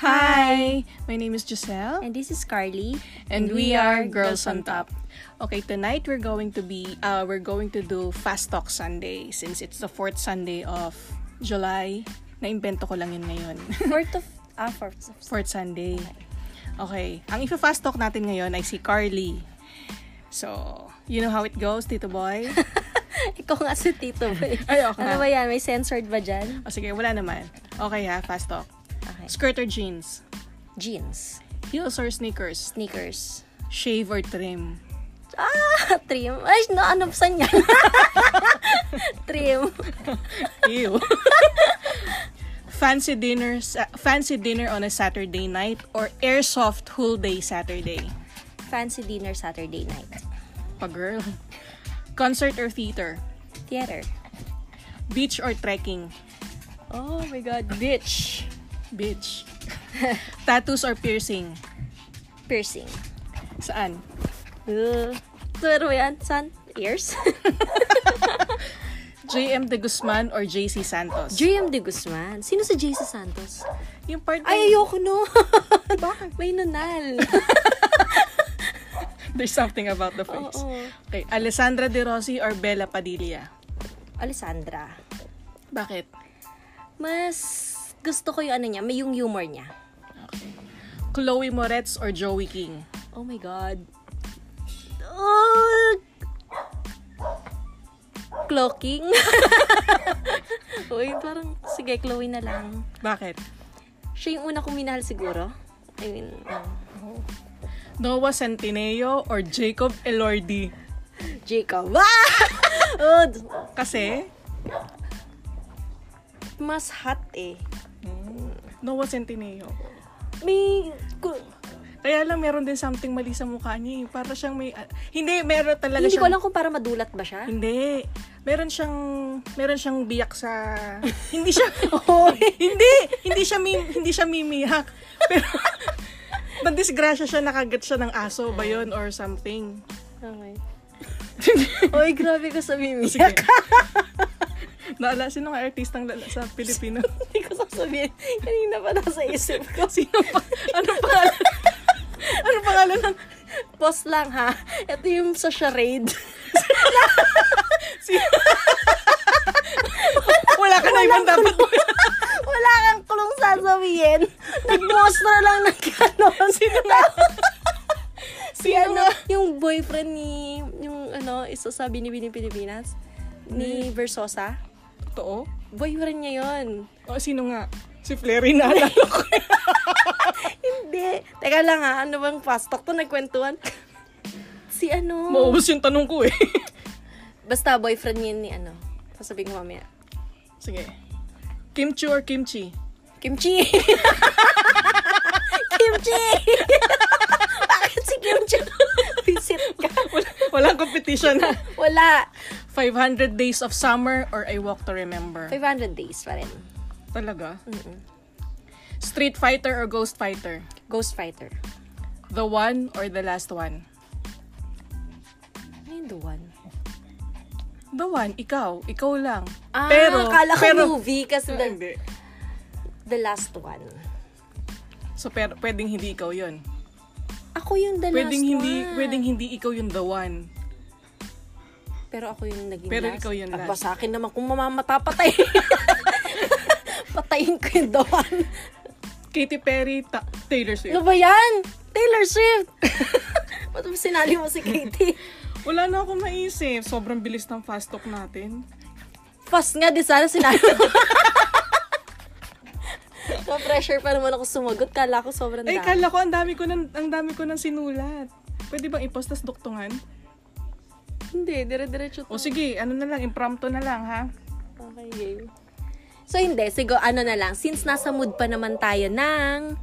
Hi, my name is Giselle, And this is Carly. and we are Girls on Top. Okay, tonight we're going to be, uh, we're going to do Fast Talk Sunday since it's the fourth Sunday of July. Na-invento ko lang yun ngayon. Fourth of... Ah, fourth of... fourth Sunday. Okay, ang ifa-fast talk natin ngayon ay si Carly. So, you know how it goes, Tito Boy? Ikaw nga si Tito Boy. Ay, okay. Ano ba yan? May censored ba dyan? O sige, wala naman. Okay ha, fast talk. Skirt or jeans? Jeans. Heels or sneakers? Sneakers. Shave or trim? Ah, trim. Ay, saan yan? trim. Ew. fancy dinner, fancy dinner on a Saturday night or airsoft whole day Saturday? Fancy dinner Saturday night. Pa girl. Concert or theater? Theater. Beach or trekking? Oh my God. Bitch. Tattoos or piercing? Piercing. Saan? Uh, pero yan, saan? Ears? JM De Guzman or JC Santos? JM De Guzman. Sino si JC Santos? yung part Ay, ayoko no. Bakit? May nunal. There's something about the face. Oo. Okay, Alessandra De Rossi or Bella Padilla? Alessandra. Bakit? Mas gusto ko yung ano niya, may yung humor niya. Okay. Chloe Moretz or Joey King? Oh my God. Oh! Cloaking? Uy, parang, sige, Chloe na lang. Bakit? Siya yung una kong minahal siguro. I mean, um, Noah Centineo or Jacob Elordi? Jacob. Ah! Oh, Kasi, mas hot eh. Noah Centineo. May, ku- Kaya lang meron din something mali sa mukha niya eh. Para siyang may... ah, hindi, meron talaga hindi ko siyang... alam kung para madulat ba siya. Hindi. Meron siyang meron siyang biyak sa hindi siya oh, hindi hindi siya mi, hindi siya mimiyak. Pero nadisgrasya siya nakagat siya ng aso ba yun or something. Okay. Uy, grabe ka sa mimiyak. Naala, sino nga artistang lala sa Pilipino? Hindi ko sasabihin. Kanina pa nasa isip ko. Sino pa? Ano pangalan? Ano pangalan ng Pause lang ha. Ito yung sa charade. sino? Wala ka na ibang dapat. Wala kang kulong sasabihin. Nag-monster lang ng ganon. Sino nga? Si ano, yung boyfriend ni, yung ano, isa sa Binibini Pilipinas, ni Versosa. Totoo? Boyfriend niya yon. O, sino nga? Si Flery na alala ko. Hindi. Teka lang ha, ano bang fast talk to? Nagkwentuhan. Si ano? Maubos yung tanong ko eh. Basta boyfriend niya ni ano. Sasabihin ko mamaya. Sige. Kimchi or kimchi? Kimchi! Kimchi! Bakit si Kimchi? Visit ka. Wala, walang competition na. Wala. 500 Days of Summer or I Walk to Remember? 500 days pa rin. Talaga? Street Fighter or Ghost Fighter? Ghost Fighter. The one or the last one? Ano yung the one? The one, ikaw. Ikaw lang. Ah, pero, akala ko pero, movie kasi the, hindi. the last one. So, pero, pwedeng hindi ikaw yun. Ako yung the Pwedeng last hindi, one. pwedeng hindi ikaw yung the one. Pero ako yung naging Pero last. ikaw yung last. ba sa akin naman, kung mamamata, patay. Patayin ko yung one. Katy Perry, ta- Taylor Swift. Ano ba yan? Taylor Swift! Ba't mo sinali mo si Katie? Wala na ako maisip. Sobrang bilis ng fast talk natin. Fast nga, di sana sinali mo. Na-pressure pa naman ako sumagot. Kala ko sobrang Ay, dami. kala ko ang dami ko ng ang dami ko ng sinulat. Pwede bang i-post tas duktungan? Hindi, dire-diretso to. O sige, ano na lang, impromptu na lang ha. Okay, game. So, hindi. Siguro, ano na lang. Since nasa mood pa naman tayo ng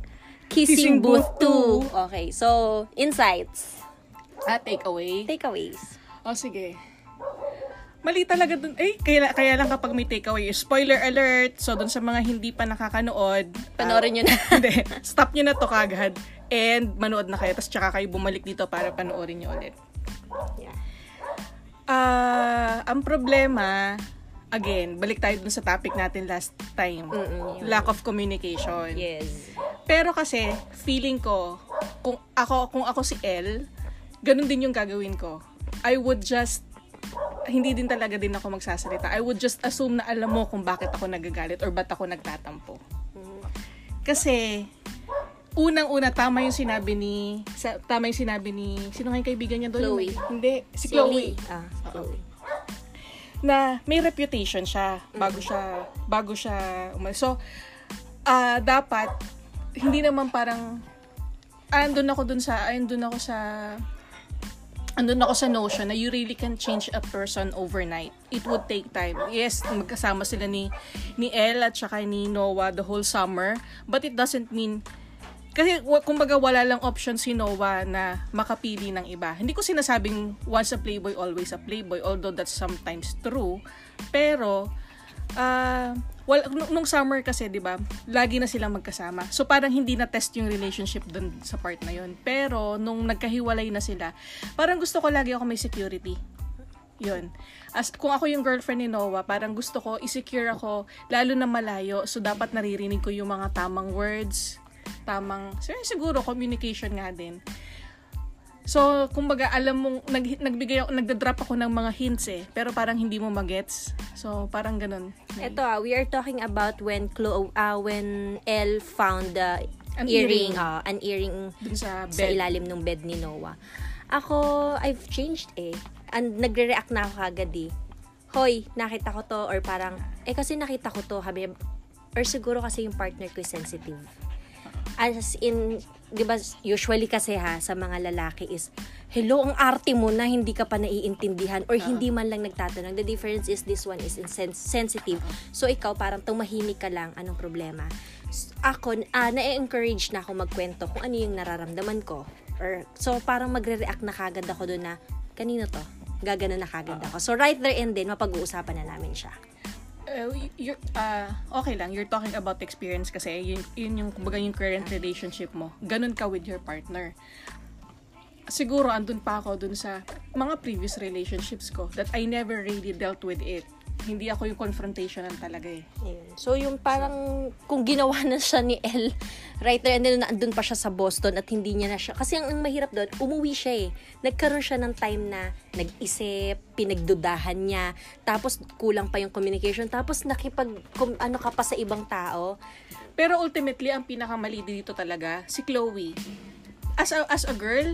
Kissing Kissing, Booth Booth 2. Okay, so, insights. Ah, take away. Takeaways. O sige. Mali talaga dun. Eh, kaya, kaya lang kapag may takeaway. Spoiler alert. So, dun sa mga hindi pa nakakanood. Panoorin nyo na. hindi. Stop nyo na to kagad. And manood na kayo. Tapos tsaka kayo bumalik dito para panoorin nyo ulit. Yeah. Ah, ang problema, again, balik tayo dun sa topic natin last time. Mm-mm. Lack of communication. Yes. Pero kasi, feeling ko, kung ako, kung ako si El, ganun din yung gagawin ko. I would just, hindi din talaga din ako magsasalita. I would just assume na alam mo kung bakit ako nagagalit or ba't ako nagtatampo. Kasi, unang-una, tama yung sinabi ni, sa, tama yung sinabi ni, sino nga yung kaibigan niya doon? Chloe. Hindi, si Chloe. Ah, si Chloe. na may reputation siya bago siya bago siya umalis. So, ah dapat hindi naman parang andun ako dun sa andun ako sa andun ako sa notion na you really can change a person overnight. It would take time. Yes, magkasama sila ni ni Elle at saka ni Noah the whole summer, but it doesn't mean kasi kumbaga wala lang option si Noah na makapili ng iba. Hindi ko sinasabing once a playboy, always a playboy, although that's sometimes true. Pero, ah well, nung, summer kasi, di ba, lagi na silang magkasama. So, parang hindi na-test yung relationship dun sa part na yun. Pero, nung nagkahiwalay na sila, parang gusto ko lagi ako may security. Yun. As, kung ako yung girlfriend ni Noah, parang gusto ko, i-secure ako, lalo na malayo. So, dapat naririnig ko yung mga tamang words, tamang, siguro, siguro communication nga din. So, kumbaga, alam mong, nag, nagbigay ako, nagda-drop ako ng mga hints eh, pero parang hindi mo magets. So, parang ganun. Ito ah, we are talking about when Chlo uh, when Elle found the An earring, earring. ah, an earring Dun sa sa bed. ilalim ng bed ni Noah. Ako, I've changed eh. And nagre-react na ako kagad eh. Hoy, nakita ko to or parang eh kasi nakita ko to, habi or siguro kasi yung partner ko sensitive. As in, 'di ba usually kasi ha sa mga lalaki is hello ang arte mo na hindi ka pa naiintindihan or hindi man lang nagtatanong. The difference is this one is insen- sensitive. So ikaw parang tumahimik ka lang, anong problema? Ako, ah, na-encourage na ako magkwento kung ano yung nararamdaman ko. Or, so parang magre-react na kagad ako doon na, kanino to? Gagana na kagad ako. So right there and then, mapag-uusapan na namin siya. Uh, you're, uh, okay lang, you're talking about experience kasi yun, yun yung, kumbaga yung current relationship mo. Ganun ka with your partner. Siguro andun pa ako dun sa mga previous relationships ko that I never really dealt with it. Hindi ako yung confrontational talaga eh. Ayun. So, yung parang, kung ginawa na siya ni El, right there, and then andun pa siya sa Boston at hindi niya na siya, kasi ang, ang mahirap doon, umuwi siya eh. Nagkaroon siya ng time na nag-isip, pinagdudahan niya, tapos kulang pa yung communication, tapos nakipag, kum- ano ka pa sa ibang tao. Pero ultimately, ang pinakamali dito talaga, si Chloe. As a, as a girl,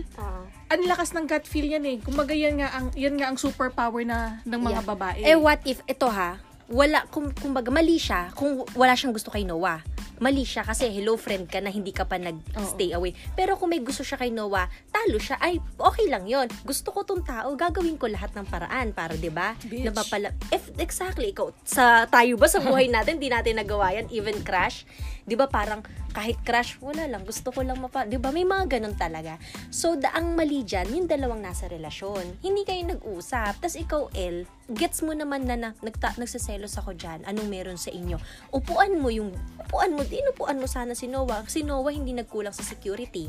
ang lakas ng gut feel yan eh. Kumbaga yan nga ang, yan nga ang superpower na ng mga Yeah. babae. Eh, what if, ito ha, wala, kung, kumbaga, mali siya, kung wala siyang gusto kay Noah. Mali siya kasi hello friend ka na hindi ka pa nag-stay away. Pero kung may gusto siya kay Noah, talo siya, ay, okay lang yon Gusto ko tong tao, gagawin ko lahat ng paraan para, di ba? Bitch. Na mapala- if, exactly, ikaw, sa tayo ba sa buhay natin, di natin nagawa yan, even crush, di ba parang, kahit crush, wala lang, gusto ko lang mapa, di ba? May mga ganun talaga. So, da, ang mali dyan, yung dalawang nasa relasyon. Hindi kayo nag-usap. Tapos ikaw, El, gets mo naman na, na nagta, nagsiselos ako dyan. Anong meron sa inyo? Upuan mo yung, upuan mo, din upuan mo sana si Noah. Si Noah hindi nagkulang sa security.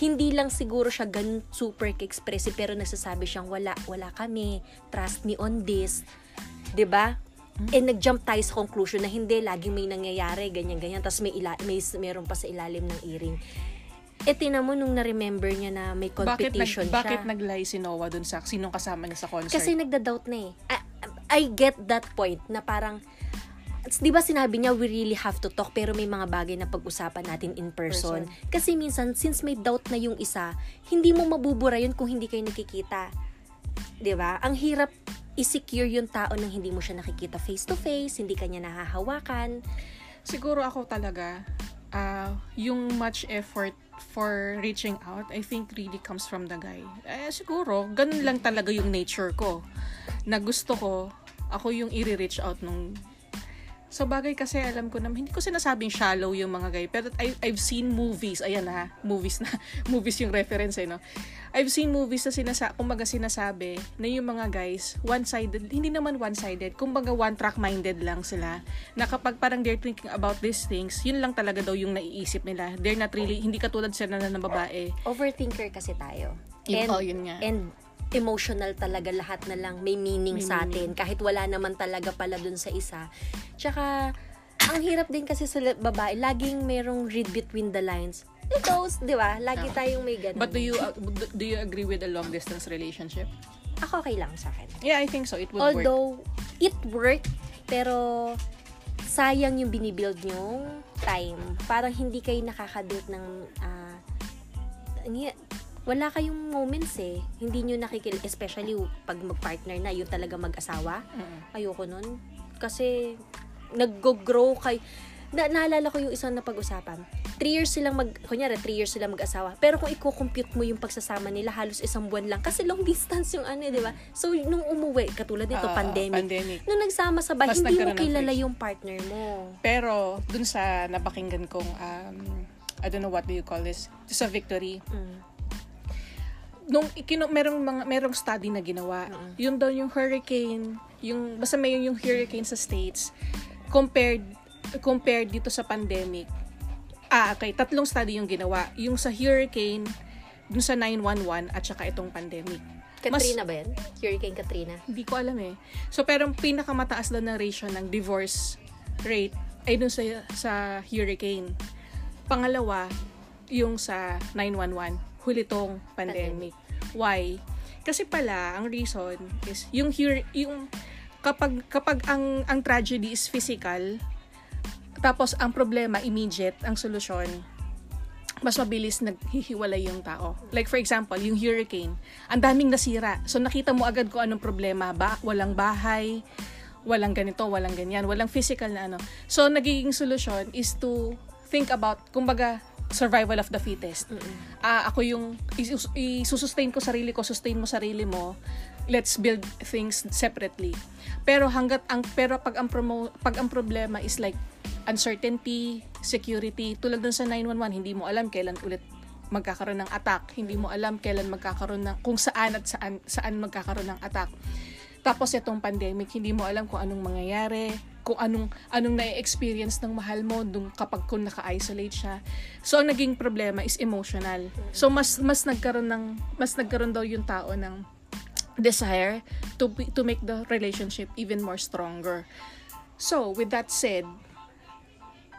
Hindi lang siguro siya ganun super expressive pero nagsasabi siyang wala, wala kami. Trust me on this. 'Di ba? Eh nag-jump tayo sa conclusion na hindi laging may nangyayari ganyan ganyan tapos may ila, may meron pa sa ilalim ng earring. Eh tinan mo nung na-remember niya na may bakit, nag, competition bakit siya. nag-lie si Noah dun sa sinong kasama niya sa concert? Kasi nagda-doubt na eh. I, I get that point na parang, di ba sinabi niya, we really have to talk, pero may mga bagay na pag-usapan natin in person. Kasi minsan, since may doubt na yung isa, hindi mo mabubura yun kung hindi kayo nakikita. Di ba? Ang hirap i-secure yung tao nang hindi mo siya nakikita face to face, hindi kanya nahahawakan. Siguro ako talaga, ah, yung much effort for reaching out, I think really comes from the guy. Eh, siguro, ganun lang talaga yung nature ko. Na gusto ko, ako yung i-reach out nung So bagay kasi alam ko na hindi ko sinasabing shallow yung mga guy pero I, I've seen movies ayan na movies na movies yung reference eh no I've seen movies na sinasa kumbaga sinasabi na yung mga guys one-sided hindi naman one-sided kumbaga one-track minded lang sila na kapag parang they're thinking about these things yun lang talaga daw yung naiisip nila they're not really hindi katulad sila na ng babae Overthinker kasi tayo. Yun- oh, yun nga. And emotional talaga lahat na lang may meaning May sa atin kahit wala naman talaga pala dun sa isa. Tsaka ang hirap din kasi sa babae, laging merong read between the lines. Ikaw, di ba? Lagi tayong may ganun. But do you uh, do- you agree with a long distance relationship? Ako okay lang sa akin. Yeah, I think so. It would work. Although, it worked, pero sayang yung binibuild yung time. Parang hindi kayo nakakabuild ng, ang- wala kayong moments eh. Hindi nyo nakikil, especially pag mag-partner na, yung talaga mag-asawa. Mm. Ayoko nun. Kasi, nag-grow kay na naalala ko yung isang napag-usapan. Three years silang mag, kunyari, three years silang mag-asawa. Pero kung i-compute mo yung pagsasama nila, halos isang buwan lang. Kasi long distance yung ano, eh, di ba? So, nung umuwi, katulad nito, Ah, pandemic. pandemic. Nung nagsama sa bahay, hindi mo kilala yung partner mo. Pero dun sa napakinggan kong um, I don't know what do you call this, sa victory, Mm. Nung ikino merong mga merong study na ginawa, yun daw yung hurricane, yung basta may yung hurricane sa states compared compared dito sa pandemic. Ah, okay, tatlong study yung ginawa. Yung sa hurricane, dun sa 911 at saka itong pandemic. Katrina ba yan? Hurricane Katrina. Hindi ko alam eh. So, pero ang pinakamataas daw na ratio ng divorce rate ay dun sa, sa hurricane. Pangalawa, yung sa 911, hulitong pandemic. Why? Kasi pala, ang reason is, yung, yung kapag, kapag ang, ang tragedy is physical, tapos ang problema, immediate, ang solusyon, mas mabilis naghihiwalay yung tao. Like for example, yung hurricane, ang daming nasira. So nakita mo agad kung anong problema. Ba walang bahay, walang ganito, walang ganyan, walang physical na ano. So nagiging solusyon is to think about, kumbaga, survival of the fittest. Ah, ako yung isus- isusustain ko sarili ko, sustain mo sarili mo. Let's build things separately. Pero hanggat ang pero pag ang promo, pag ang problema is like uncertainty, security, tulad dun sa 911, hindi mo alam kailan ulit magkakaroon ng attack. Hindi mo alam kailan magkakaroon ng kung saan at saan saan magkakaroon ng attack. Tapos itong pandemic, hindi mo alam kung anong mangyayari, kung anong anong na-experience ng mahal mo nung kapag kung naka-isolate siya. So ang naging problema is emotional. So mas mas nagkaroon ng mas nagkaroon daw yung tao ng desire to to make the relationship even more stronger. So, with that said,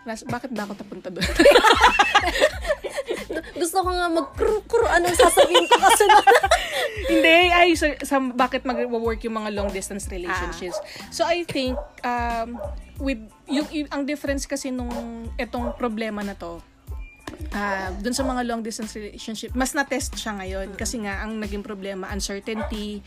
nas, bakit ba ako tapunta doon? Gusto ko nga mag-kru-kru. Anong sasabihin ko kasi na? Hindi, ay, sa, sa bakit mag-work yung mga long distance relationships. So, I think, um, with, yung, yung, ang difference kasi nung etong problema na to, ah dun sa mga long distance relationship, mas na-test siya ngayon kasi nga ang naging problema, uncertainty,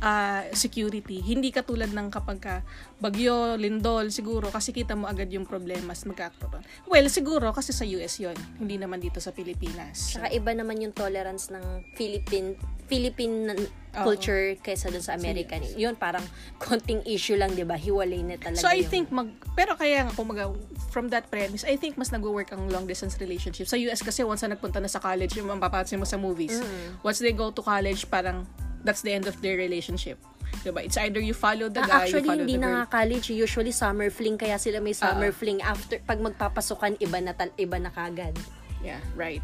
ah, security. Hindi katulad ng kapag ka bagyo, lindol, siguro kasi kita mo agad yung problema mas magkakaroon. Well, siguro kasi sa US yon hindi naman dito sa Pilipinas. Saka iba naman yung tolerance ng Philippine Philippine culture kaysa dun sa American. Yun, parang konting issue lang, di ba? Hiwalay na talaga So I yung- think mag pero kaya nga kumaga from that premise, I think mas nagwo-work ang long distance relationship. Sa US kasi once na nagpunta na sa college, yung mapapansin mo sa movies. Mm. Once they go to college, parang that's the end of their relationship. Diba? It's either you follow the Ah, guy, you actually, follow hindi the na girl. nga college. Usually, summer fling. Kaya sila may summer Oo. fling. After, pag magpapasukan, iba na, tal- iba na kagad. Yeah, right.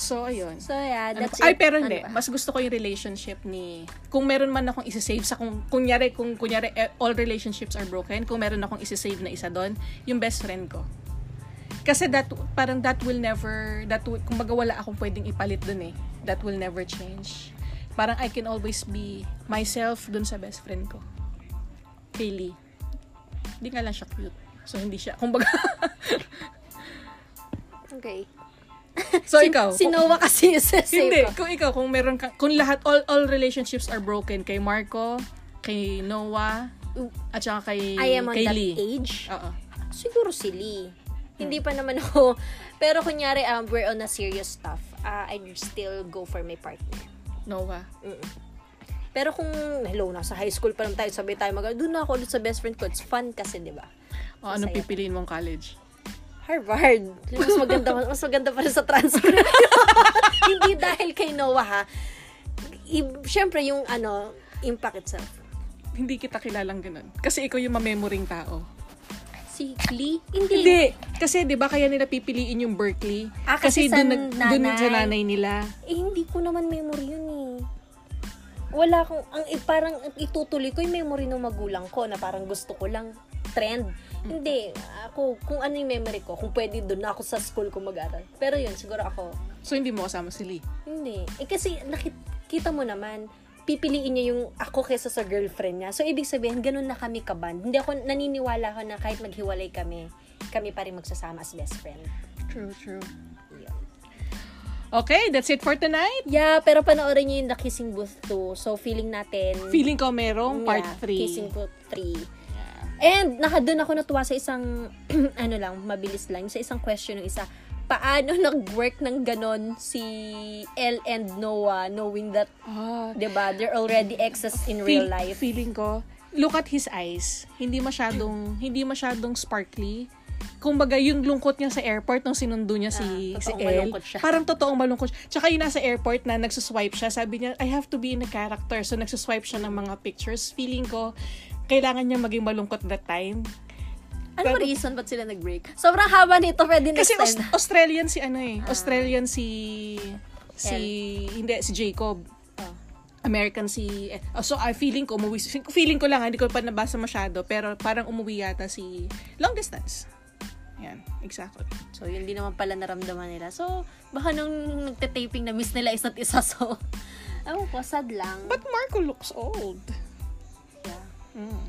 So, ayun. So, yeah, Ano that's ay, it. pero Ano hindi. ba? Mas gusto ko yung relationship ni... Kung meron man akong isa-save sa... Kung, kunyari, kung kunyari, eh, all relationships are broken, kung meron akong isa-save na isa doon, yung best friend ko. Kasi that, parang that will never, that will, kung baga wala akong pwedeng ipalit doon eh. That will never change. Parang I can always be myself doon sa best friend ko. Kaylee. Hindi nga lang siya cute. So, hindi siya, kung baga, Okay. so Si- ikaw. Si Noah kasi yung sa Hindi, safe. kung ikaw, kung meron ka, kung lahat, all, all relationships are broken, kay Marco, kay Noah, at saka kay, I am on kay that Lee. age. Oo. Siguro si Lee. Hindi pa naman ako. Pero kunyari, um, we're on a serious stuff. Uh, I'd still go for my partner. Noah. Pero kung, hello, nasa high school pa lang tayo, sabay tayo mag doon na ako sa best friend ko. It's fun kasi, di ba? O, anong pipiliin mong college? Harvard. Mas maganda, mas maganda pa rin sa transcript. Hindi dahil kay Noah, ha. I- Siyempre, yung, ano, impact itself. Hindi kita kilalang ganun. Kasi ikaw yung mamemoring tao. Si Lee? Hindi. Hindi. Kasi, di ba, kaya nila pipiliin yung Berkeley? Ah, kasi sa dun, nag- dun nanay. sa nanay nila. Eh, hindi ko naman memory yun eh. Wala akong, ang eh, parang itutuloy ko yung memory ng magulang ko na parang gusto ko lang trend. Hindi, ako, kung ano yung memory ko, kung pwede doon ako sa school ko mag-aral. Pero yun, siguro ako, So, hindi mo kasama si Lee. hindi. Eh kasi, nakita mo naman, pipiliin niya yung ako kesa sa girlfriend niya. So, ibig sabihin, ganun na kami kaband. Hindi ako, naniniwala ko na kahit maghiwalay kami, kami pa rin magsasama as best friend. True, true. Yeah. Okay, that's it for tonight. Yeah, pero panoorin niyo yung The Kissing Booth 2. So, feeling natin... Feeling ko merong part yeah, 3. Kissing Booth 3. And, naka, doon ako natuwa sa isang, ano lang, mabilis lang, sa isang question ng isa, paano nag-work ng ganon si Elle and Noah knowing that, Ah, 'di ba they're already exes in feel- real life. Feeling ko, look at his eyes. Hindi masyadong, hindi masyadong sparkly. Kumbaga, yung lungkot niya sa airport nung sinundo niya si, Ah, si Elle, siya. parang totoong malungkot siya. Tsaka yung nasa airport na nagsuswipe siya, sabi niya, I have to be in a character. So, nagsuswipe siya ng mga pictures. Feeling ko, kailangan niya maging malungkot that time. Ano Pero- reason ba't sila nag-break? Sobrang haba nito, pwede next Kasi Aus- time. Australian si ano eh. Ah. Australian si si hindi si Jacob. Oh. American si eh, oh, so I feeling ko umuwi feeling ko lang ah, hindi ko pa nabasa masyado pero parang umuwi yata si long distance. Yan, exactly. So, yun din naman pala naramdaman nila. So, baka nung nagte-taping na miss nila isa't isa. So, ewan ko, sad lang. But Marco looks old. Yeah. Mm.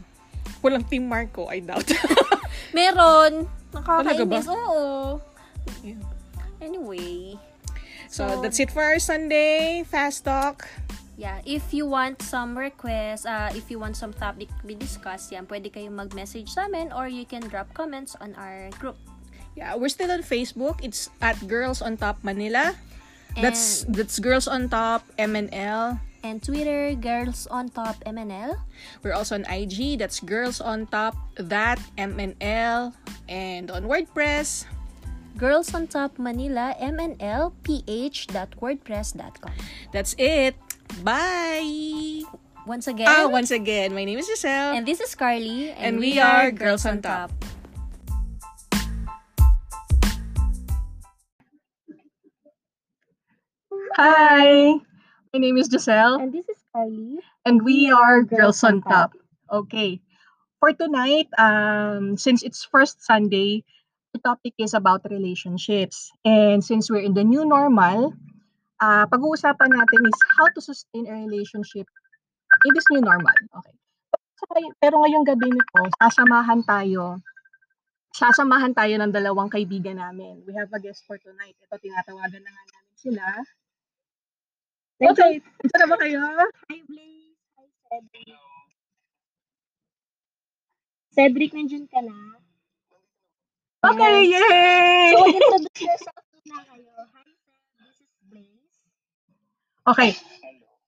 Walang team Marco, I doubt. Meron. Nakakainis. Oo. Yeah. Anyway. so, that's it for our Sunday fast talk. Yeah, if you want some requests, uh, if you want some topic we discuss, yan, pwede kayong mag-message sa amin or you can drop comments on our group. Yeah, we're still on Facebook. It's at Girls on Top Manila. That's that's Girls on Top MNL. And Twitter, Girls on Top MNL. We're also on IG. That's Girls on Top That MNL. And on WordPress. Girls on Top Manila, MNL, ph.wordpress.com. That's it. Bye. Once again, Ah, once again, my name is Giselle. and this is Carly, And we are Girls on Top. Hi. My name is Giselle. And this is Carly. and we are Girls on Top. Okay. For tonight, um, since it's first Sunday, the topic is about relationships. And since we're in the new normal, uh, pag-uusapan natin is how to sustain a relationship in this new normal. Okay. Pero ngayong gabi nito, sasamahan tayo sasamahan tayo ng dalawang kaibigan namin. We have a guest for tonight. Ito, tinatawagan na nga namin sila. Okay. Ito na ba kayo? Hi, Blaze. Hi, Cedric. Cedric, nandiyan ka na? Okay, yay! So, introduce yourself muna kayo. Hi. This is Blaze. Okay.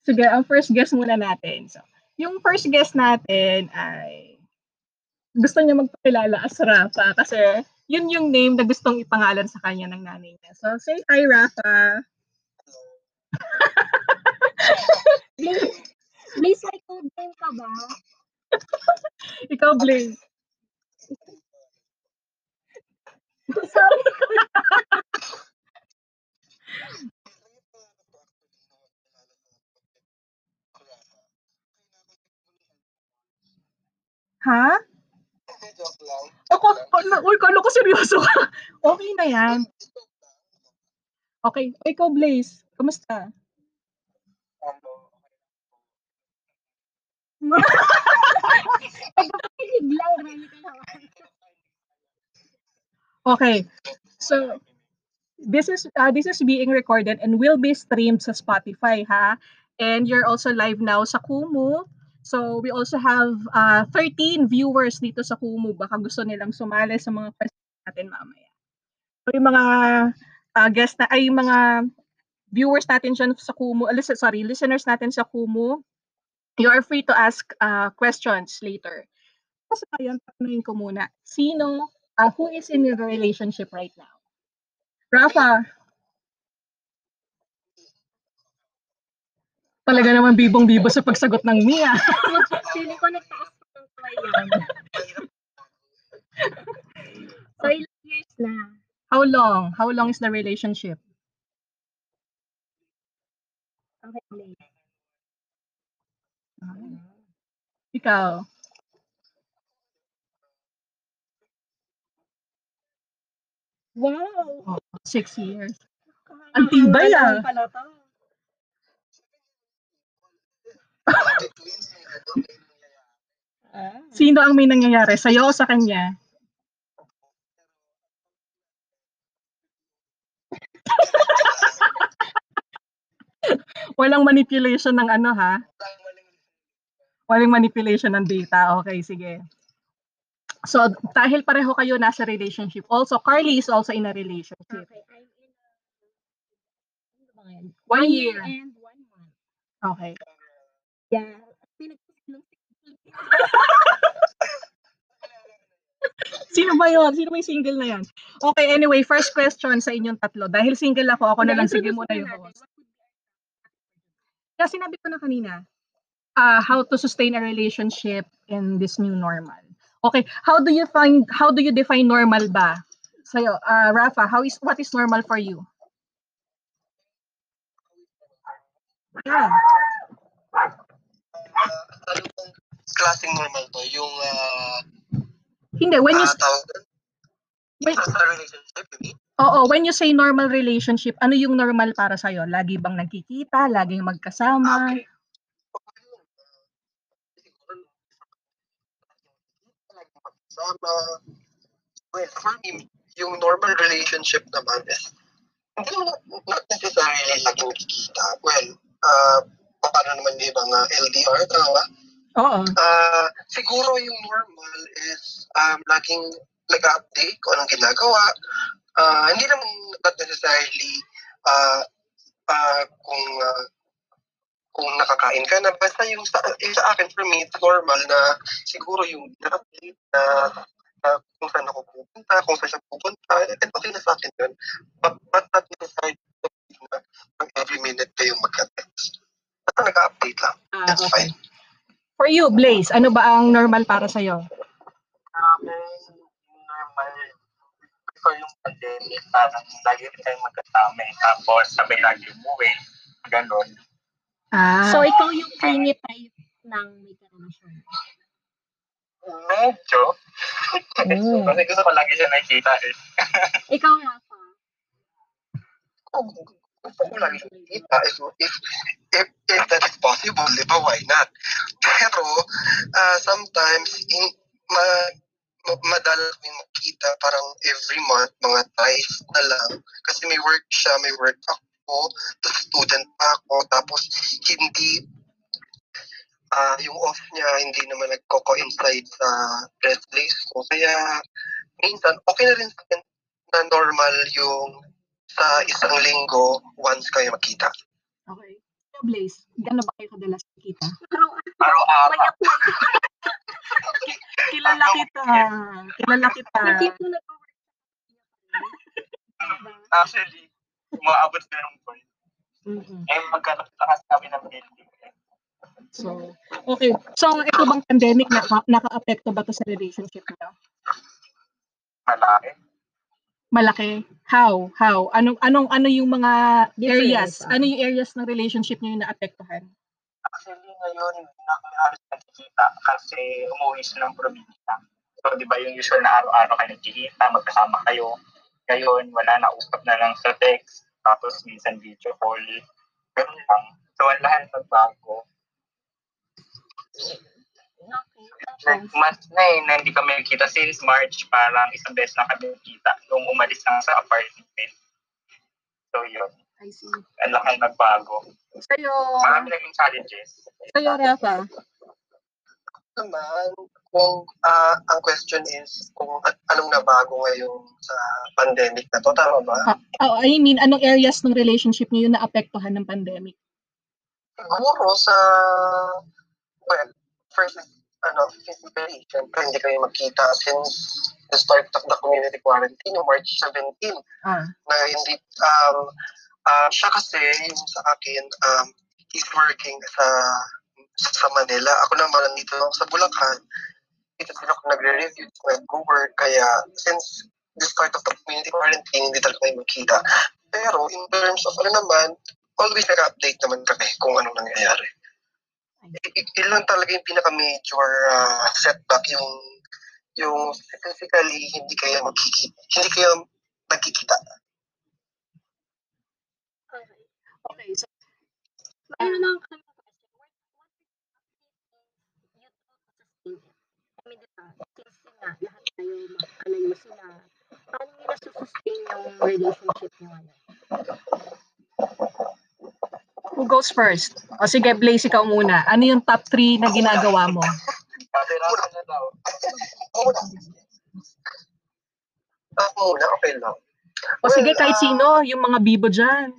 Sige, ang first guest muna natin. So, yung first guest natin ay gusto niya magpakilala as Rafa kasi yun yung name na gustong ipangalan sa kanya ng nanay niya. So, say hi, Rafa. Blaze, Blaze, may code name ka ba? Ikaw, Blaze. Sorry. Ha? Ako, ano, uy, kala ko seryoso ka. Okay na yan. Okay. Ikaw, Blaze. Kamusta? Okay. So this is uh, this is being recorded and will be streamed sa Spotify ha. And you're also live now sa Kumu. So we also have uh, 13 viewers dito sa Kumu. Baka gusto nilang sumali sa mga questions natin mamaya. So yung mga uh, guest na ay mga viewers natin dyan sa Kumu, listen, sorry, listeners natin sa Kumu, you are free to ask uh, questions later. Kasi ngayon, tanungin ko muna, sino uh, who is in a relationship right now? Rafa. Talaga naman bibong-bibo sa pagsagot ng Mia. Feeling ko nagtaas ko ng yan. So, ilang years na? How long? How long is the relationship? Okay, late. Ah. Ikaw? Wow! Oh, six years. Ang tibay ah. Pala Sino ang may nangyayari? Sa'yo o sa kanya? Walang manipulation ng ano ha? Walang manipulation ng data. Okay, sige. So, dahil pareho kayo nasa relationship. Also, Carly is also in a relationship. Okay, I'm in a... Ano? One year. and one month. Okay. Yeah. Sino ba yun? Sino ba yung single na yan? Okay, anyway, first question sa inyong tatlo. Dahil single ako, ako na lang sige muna yung host. Kaya sinabi ko na kanina, uh, how to sustain a relationship in this new normal. Okay, how do you find how do you define normal ba? Sa'yo, uh, Rafa, how is what is normal for you? Yeah. anong klaseng normal to? Yung, ah, Hindi, when you ah, tawag doon? Yung sa relationship, you mean? Oo, when you say normal relationship, ano yung normal para sa'yo? Lagi bang nagkikita? Laging magkasama? Okay. Lagi magkasama. Well, for me, yung normal relationship naman is hindi naman not necessarily laging nakikita. Well, uh, paano naman yung ibang uh, LDR, tama? Oo. Ah, siguro yung normal is um, laging nag-update kung anong ginagawa. Ah, hindi naman not necessarily ah ah, kung ah, kung nakakain ka na. Basta yung sa, yung sa akin, for me, it's normal na siguro yung update na, na kung saan ako pupunta, kung saan siya pupunta, and okay na sa akin yun. But, but not necessarily na every minute kayong magka-text. Basta nag-update lang. Ah, That's okay. fine. For you, Blaze, ano ba ang normal para sa'yo? yung normal, before yung pandemic, parang lagi rin tayong magkasama eh. Tapos sabay lagi umuwi, ganun. Ah, So, ikaw yung clingy type ng may karelasyon. Medyo. Mm. Kasi gusto ko lagi siya nakikita eh. Ikaw, Rafa. kung gusto ko lang yung kita, if, if, if, if that is possible, di ba, why not? Pero, ah, sometimes, in, ma, ma, madala kami makita parang every month, mga twice na lang. Kasi may work siya, may work ako, tapos student pa ako, tapos hindi, ah yung off niya, hindi naman nagko-coincide sa rest days ko. Kaya, minsan, okay na rin sa akin na normal yung sa isang linggo once kayo makita. okay. So, Blaze, gano'n ba kayo kadalas nakita? Araw-araw. Kilala kita. Kilala kita. Actually, umaabot na yung point. Mhm. Eh, kasi kami ng building. So, okay. So, ito bang pandemic, naka, naka-apekto ba to sa relationship niyo? Malaki. Malaki? How? How? Anong, anong, ano yung mga areas? Ano yung areas ng relationship niyo yung naapektuhan? Actually, ngayon, hindi na kami halos nagkikita kasi umuwi sila ng probinsya. So, di ba yung usual na araw-araw kayo nagkikita, magkasama kayo. Ngayon, wala na, usap na lang sa text, tapos minsan video call. Ganun lang. So, ang lahat nagbago. Like, mas na eh, na hindi kami nagkita since March, parang isang beses na kami nagkita nung umalis lang sa apartment. So, yun. I see. Ang laki nagbago. Sa'yo, Marami naging challenges. sa'yo, Rafa. Naman, kung ah, ang question is kung anong nabago ngayon sa pandemic na to, tama ba? Oh, I mean, anong areas ng relationship niyo yung naapektuhan ng pandemic? Siguro sa, well, first is, ano, physically, syempre hindi kami magkita since the start of the community quarantine, March 17, Ah, na hindi, um, ah, siya kasi, yung sa akin, um, he's working sa sa Manila. Ako naman nandito sa Bulacan. Dito sila ako nagre-review, nag-work. Kaya since the start of the community quarantine, hindi talaga kami magkita. Pero in terms of ano naman, always nag-update naman kami kung anong nangyayari. I- i- Ilan talaga yung pinaka-major ah, setback yung yung physically hindi kayo magkikita. Hindi kayo nagkikita. Okay. Okay, so, mayroon lang kami ng question. What, what you do to sustain it? I mean, diba, since yun nga, lahat tayo makalayo sila, paano nyo nasusustain yung relationship nyo ngayon? Who goes first? O sige, Blaze, ikaw muna. Ano yung top 3 na ginagawa mo? Na. Ako muna. Ako okay lang. O sige, kahit ah, sino, yung mga bibo dyan.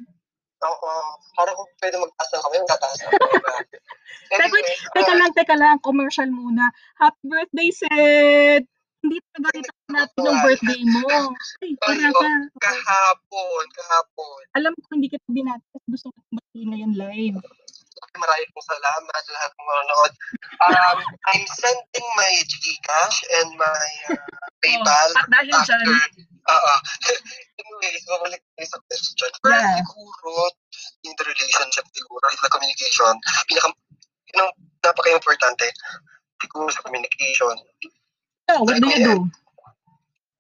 Oo, parang kung pwede magtaas ng kami, tataas na kami. Teka, Anyway, teka lang, teka lang, commercial muna. Happy birthday, Seth! Hindi talaga kita natin yung birthday mo. Ay, para ka. kahapon, kahapon. Alam ko hindi kita binati kasi gusto ko batiin ngayon live. Maraming pong salamat sa lahat ng manonood. Um, I'm sending my Gcash and my uh, PayPal Oh, at dahil after. Oo. Anyways, babalik tayo sa question. First, Yeah. siguro, in the relationship siguro, in the communication, pinaka, yun ang napaka-importante, siguro sa communication. So, what do you do?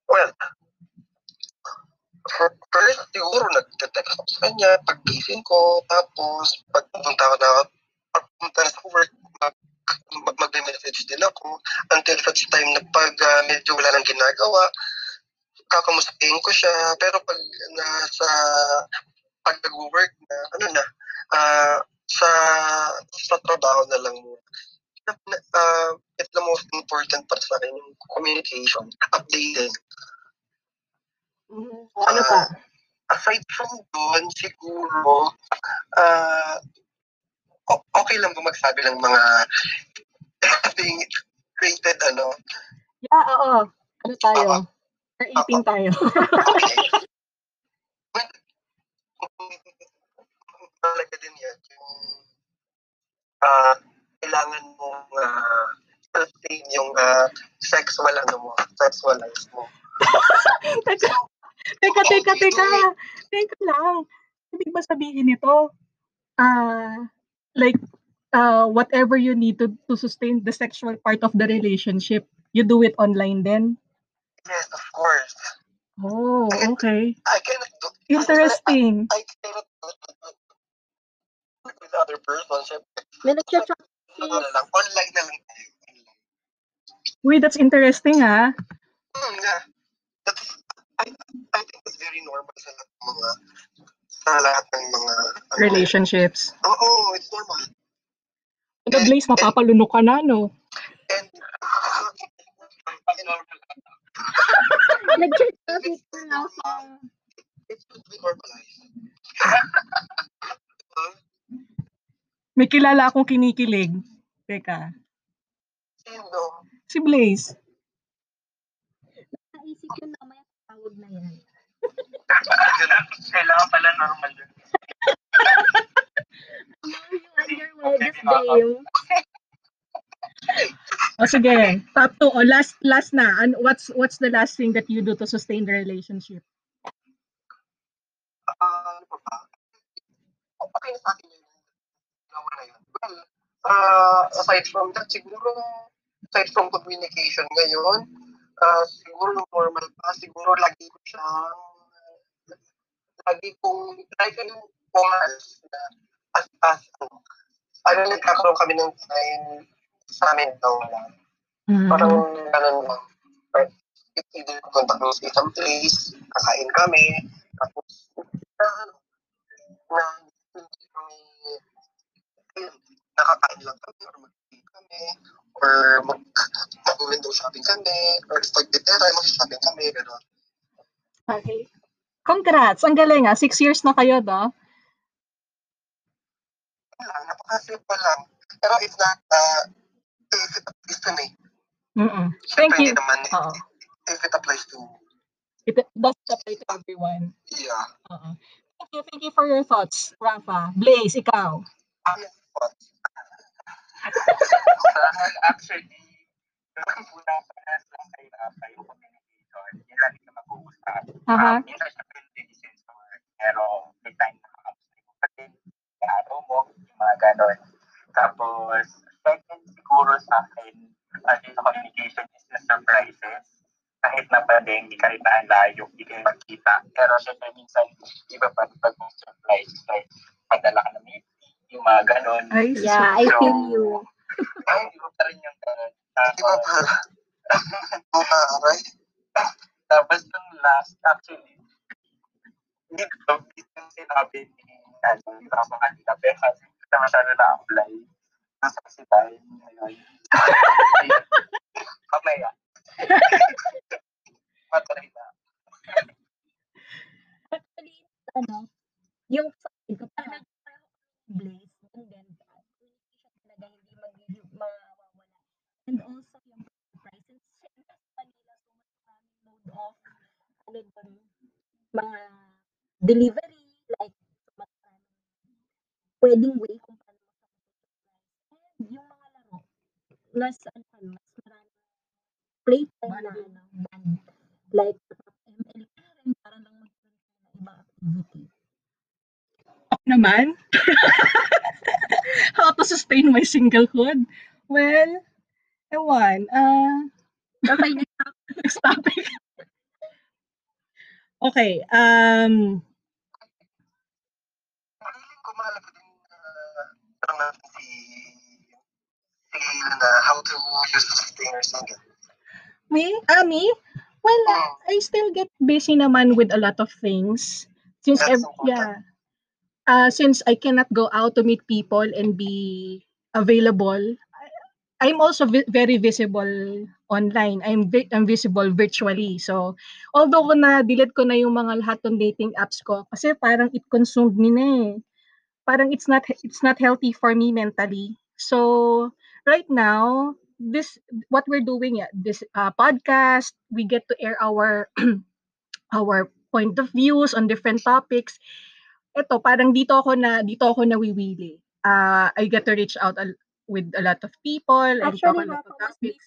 Well, first, siguro nag-text ako sa kanya, pag-gising ko, tapos pagpunta ko na, pagpunta na sa work, mag, mag, mag-message din ako until such time na pag ah, medyo wala nang ginagawa, kakamustahin ko siya. Pero pag nasa, pag nag-work na, ano na, ah, sa, sa trabaho na lang muna. Uh, it's the most important para sa akin yung communication, updating. Ano pa? aside from doon, siguro, o- okay lang ba magsabi ng mga being created, ano? Yeah, oo. Ano tayo? Or 18 tayo. Okay. But, Malaga din yan. Yung, ah kailangan mong uh, sustain yung ah, sexual, ano mo, sexual life mo. teka, teka, teka, teka. Teka lang. Ibig ba sabihin nito? Ah, like, uh, whatever you need to, to sustain the sexual part of the relationship, you do it online then? Yes, of course. Oh, okay. I cannot do, Interesting. I cannot do it with- other person. Siyempre, May nag-chat online na lang tayo. Uy, that's interesting ah. Hmm, yeah. I, I think it's very normal sa lahat ng mga sa lahat ng mga ano, Relationships. Oo, it's normal. The Blaze, mapapalunok ka na, no? And normal. Nag-chat kasi sila sa... It should be normalized. May kilala akong kinikilig. Teka. Sino? Si Blaze. Naisip ko na tawag na yan. Kailangan pala normal yun. Underwear game. O sige, top two. O last, last na. An what's, what's the last thing that you do to sustain the relationship? Ah, ano pa? Okay na sa akin yun. Ginawa na yun. Well, uh, aside from that, siguro, aside from communication ngayon, uh, siguro normal pa, siguro lagi ko siyang, lagi kong, lagi ko yung pumas na, as, as, ano, ano, nagkakaroon kami ng time sa amin daw lang. Parang ganun lang. Right? If either pupunta kami sa isang place, kakain kami, tapos, na, ano, na, hindi kami, ayun, nakakain lang kami, or mag kami, or mag, mag-window shopping kami, or pag ditera, mag-shopping kami, gano'n. Okay. Congrats! Ang galing ah. Six years na kayo, no? Lang, napaka-simple lang. Pero it's not, uh, if it applies to me, Mm-mm. Thank syempre you. naman, Oo. if it applies to, It does apply to everyone. yeah, Oo. Thank you, thank you for your thoughts, Rafa. Blaze, ikaw. ano what? Actually, yung unang parehas lang kayo na kayo communication, yun lagi na mag-uusap. Aha. Um, minsan siya pwede work, pero may time na kakamusta mo pa din, araw mo, yung mga ganon. Tapos, second siguro sa akin, uh, sa communication is the surprises. kahit na palengke, kahit na ang layo, hindi kayo magkita. Pero syempre minsan, iba pa rin pag may surprise, like, padala ka na may yung mga ganon. Ay, Yeah, I feel you. Di ba Tapos, para? Una, aray. tapos yung last, actually, singlehood? Well, ewan. Uh, Okay, next topic. okay. Um, Feeling din na natin si si na how to use the sustainer single. me? Ah, me? Well, uh. I still get busy naman with a lot of things. Since, ev- yeah. Uh, since I cannot go out to meet people and be available, I'm also vi- very visible online. I'm, vi- I'm visible virtually. So, although na delete ko na yung mga lahat ng dating apps ko kasi parang it consumed me na eh. Parang it's not it's not healthy for me mentally. So, right now, this what we're doing yeah, this uh, podcast, we get to air our our point of views on different topics. Ito, parang dito ako na dito ako nawiwili. Uh, I get to reach out a- with a lot of people and talk Actually, a lot of topics.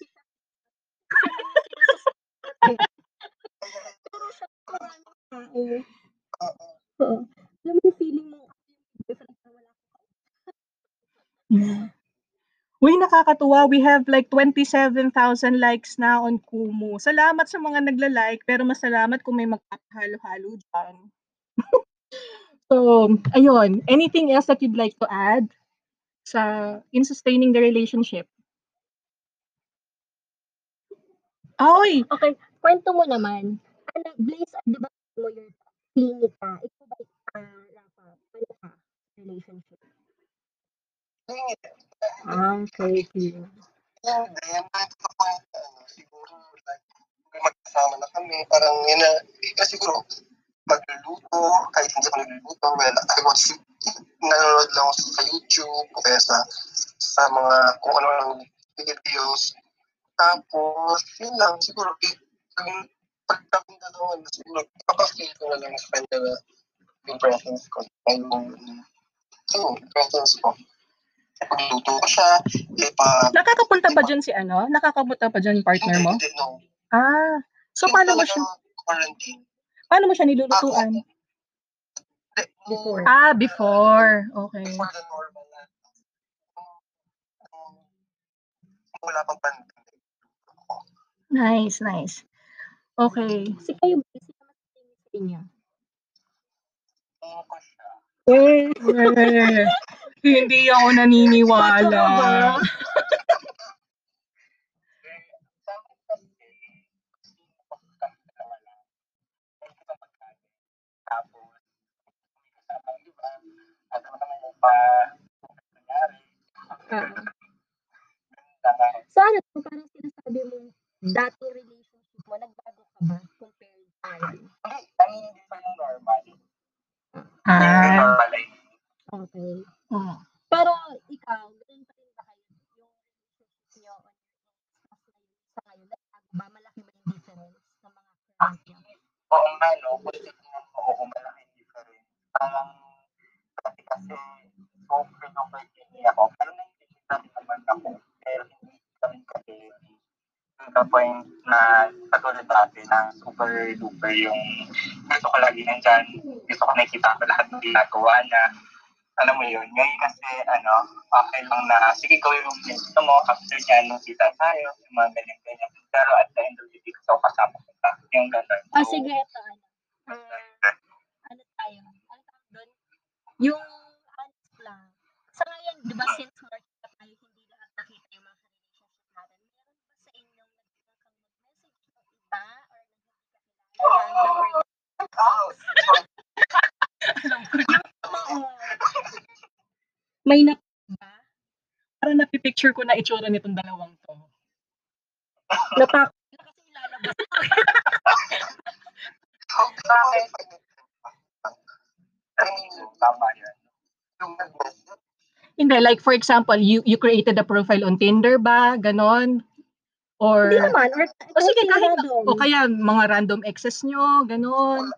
Yeah. Uy, nakakatuwa. We have like 27,000 likes na on Kumu. Salamat sa mga nagla-like, pero mas salamat kung may magpapahalo-halo dyan. so, ayun. Anything else that you'd like to add sa in sustaining the relationship? Oy! Okay, kwento mo naman. Ano, Blaze, di ba mo yung clinic ka? Ikaw ba, ah, Rafa, ano ka? Relationship. Ah, okay. Hindi, ano, siguro, like, magkasama na kami, parang yun na, eh, siguro, magluluto, kahit hindi ako nagluluto, well, I watch, nanonood lang ako sa YouTube, o kaya sa, sa mga, kung ano lang videos. Tapos, yun lang, siguro, eh, pag, pag kaming dalawa na, siguro, papafeel ko na lang sa kanya na yung presence ko, yung, yung presence ko. Pagluto ko siya, eh, pa, Nakakapunta ba dyan si ano? Nakakapunta pa dyan yung partner mo? Hindi, no. Ah, so Yung paano mo siya, Quarantine. Paano mo siya nilulutuan? Hindi, Before. Ah, before. Okay. Before the normal na. Um, wala pang pandemic. Nice, nice. Okay. Kasi kayo, busy sa inyo sa inyo. Ko siya. Eh, hindi ako naniniwala. Sa akin kasi, sino ko kami dalawa lang. May kita magkain. Tapos, may kasama ang iba. At ano naman yung pa, nangyari. Ah. Nga. So ano, parang sinasabi mo, dating relationship mo, nagbago ka ba compared sa ngayon? Hindi, ang hindi pa yung normal. Ah. normal ay Okay. Oh. Pero ikaw, ganun pa rin ba kayo? Yung relationship nyo on your own sa ngayon, nagbago ba? Malaki ba yung difference sa mga current nyo? Oo nga, no? Kung tignan mo, oo, malaking difference. Parang, dati kasi, super duper kini ako. Pero naiintindihan rin naman ako. Pero hindi kami kasi to the point na katulad dati na super duper yung gusto ko lagi nandyan. Gusto ko nakikita ko lahat ng ginagawa na alam mo yun, ngayon kasi, ano, okay lang na, sige, gawin yung gusto mo, after niya, nung kita tayo, yung mga ganyan-ganyan. pero at the end of the day, so kasama ko ka. Yung gano'n. Ah, So, sige, ito, ano. Ah, ano tayo? Ano tawag doon? Yung, honest lang. Sa ngayon, di ba, since market na tayo, hindi lahat nakita yung mga relationship natin. Meron ba sa inyong nagtutulong kang mag-message ng iba or nang hindi ka kilala, random or Oo. May na ba? Parang napipicture itsura nitong dalawang to. Natakot na kasi ilalabas. Bakit? I mean, tama yun. yung nag-message, Hindi, like for example, you you created a profile on Tinder ba? Ganon? Or, Hindi naman. Or, o sige, kahit, random. o kaya mga random exes nyo, ganon.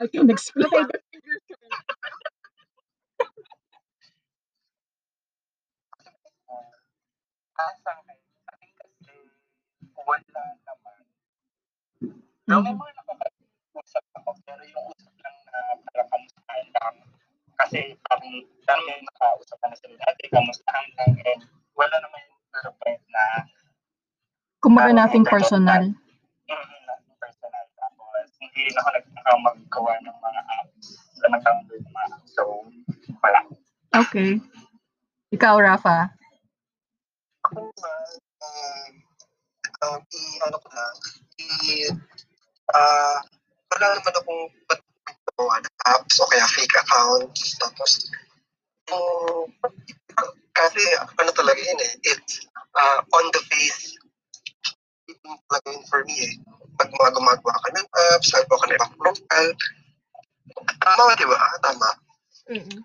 I can explain. Kumbaga nothing personal. mm, na personal. Tapos, hindi rin ako nagkakaw maggawa ng mga apps na nag-download ng mga apps. So, wala. Okay. Ikaw, Rafa? ako naman, um, um, i, ano ko na, i, ah, wala naman akong ba't gawa ng apps o kaya fake accounts. Tapos, yung, kasi ano talaga yun eh, it's uh, on the face. Yun for me eh. Pag mga gumagawa ka ng apps, gagawa ka ng ibang profile. Tama, di ba? Tama.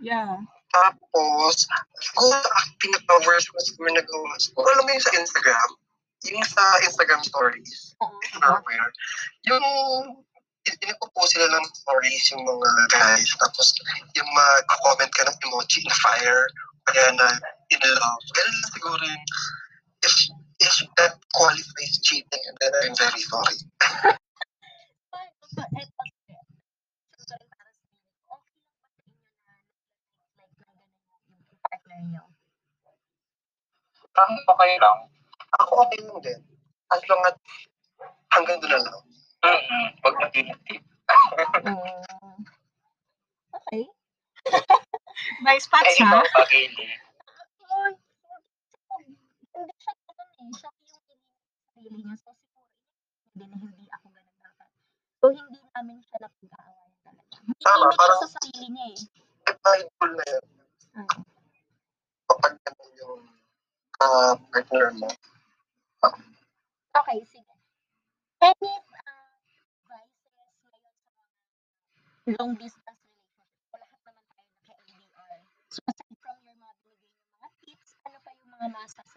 Yeah. Tapos, siguro ang pinaka-worst ko siguro nagawa, siguro alam mo yung sa Instagram, yung sa Instagram stories, somewhere, yung pinipopost sila ng stories yung mga guys, tapos yung mag-comment ka ng emoji na fire, kaya na in love. Ganun lang siguro yung, if, that qualifies cheating, then I'm very sorry. Parang okay lang. Ako okay lang din. As long as hanggang doon na lang. Mm-mm. Huwag mag-init. Okay. Nice patch, ikaw, ha? pag-init. Hindi siya Siya yung sarili niya. So, siguro, hindi na hindi ako ganun dapat. So, hindi namin siya napag-aawayan talaga. Tama, parang- sa sarili niya eh. Mindful na yun. Mm. Kapag ganun yung ah, partner mo. Okay, sige. Any uh, advices ngayon sa mga long distance relationship? O lahat naman tayo naka-LDR. So, aside from your mga binigay mga tips, ano pa yung mga masasuggest niyo na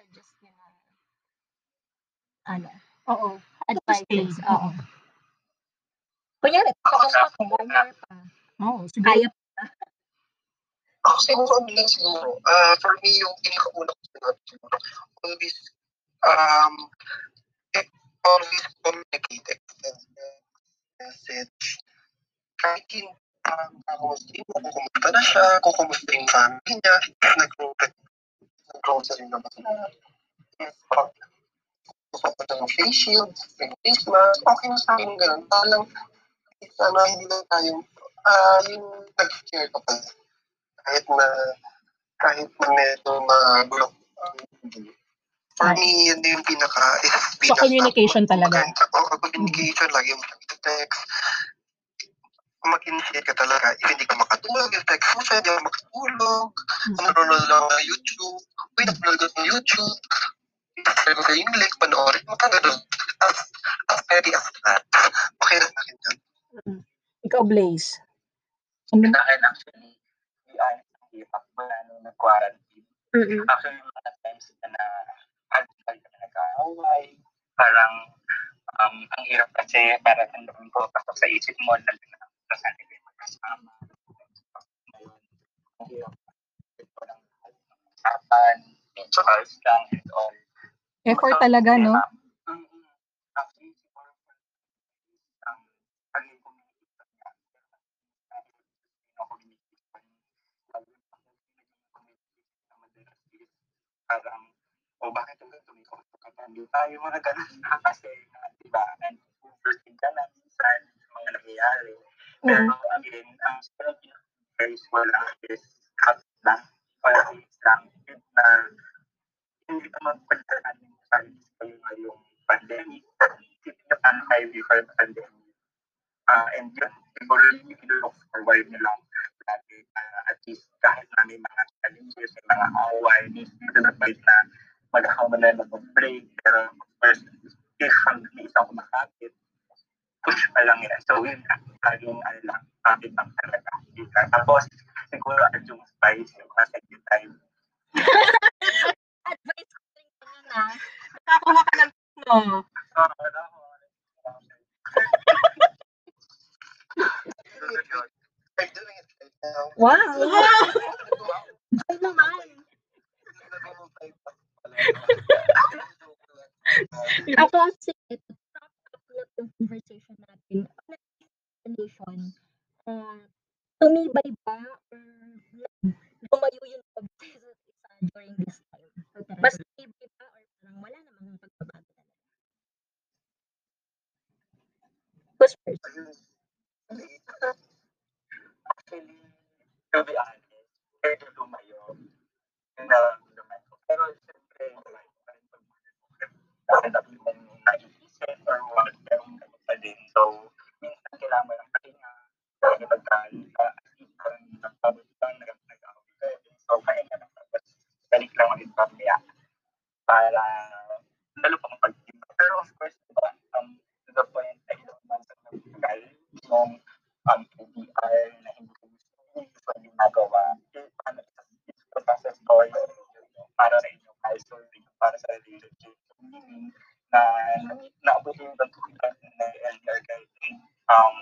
ano, Oo. advices? Oo. Kunyari, pa to, one year pa. Oo, sige. Kaya Ako siguro, ano lang siguro, ah for me, yung pinakauna ko sinabi siguro, always, um, eh, always communicate, extend message. Kahit hindi, um, kakamusta mo, kung kumusta na siya, kung kumusta yung family niya, nag-grocery na ba sila, if, pag, ko ng face shield, may face mask, okay na sa akin ganun. Parang, sana hindi lang tayo, ah, yung nag-share ka pa kahit na kahit na medyo magulo. For me, yun yung pinaka, is So, communication talaga. Oo, communication, lagi mo text mag-initiate ka talaga. If hindi ka makatulog, yung text mo siya, hindi ka makatulog. Nanonood lang ng YouTube. Napanood ko ng YouTube. Sabi ko yung link, panoorin mo ka ganun. As, as petty as that. Okay na sa akin yun. Ikaw, Blaze. Ano? Sa akin, actually, di honest, ang hirap mula nung nag-quarantine. Actually, yung mga times na na hagpal ka na nag-aaway, parang um, ang hirap kasi parang ang daming pumapasok sa isip mo, nandun na sa sana kayo magkasama. Ang hirap ito lang lahat ng usapan, calls lang and all. Effort talaga, no? Na na parang, o bakit yung ganito, may kausap ka ba? hindi tayo mga ganun na kasi, di ba, overthink ka na minsan sa mga nangyayari. Pero again, ang strategy guys, wala is cut lang, wala is lang, na hindi ka magpagkakaan yung sarili kayo ngayong pandemic. Isipin nyo paano kayo before the pandemic. Ah, and yun, siguro yung look forward nyo lang lagi uh, at least kahit na may mga challenges, may mga away, to the point na magkakaroon na lang mag-break. Pero of course, if hindi isang kumakapit, push pa lang yan. So yun na, laging ano lang, kapit lang talaga. Tapos, siguro at yung spice, yung second time. Advice na. Nakakuha ka ng no. Wow! Ay naman. Ako kasi, ito, top up yung conversation natin. Nation, uh, tumibay ba or lumayo yung pag-isa during this time? Mas parang wala namang pagbabago talaga? Who's first? Actually, to be honest, pwede lumayo. Yun na lang naman ko. Pero siyempre, wala pa rin pag dami mong naiisip or what, pero ganun pa din. So, minsan kailangan mo ng pahinga. Kasi pagka nag-isip ka rin, nagpabot lang, nag-away ka. So, pahinga lang. Tapos, balik lang ulit mamaya. Para, lalo pa mapag-isip. Pero of course, diba, um, to the point, ay ilang months na nagtagal, yung um, PDR na hindi ko gusto, hindi ko ginagawa. Eh, ito, it's ko sa story para sa inyo, also para sa relationship. Meaning, na naabutin yung pagkukutan na LDR guiding, um,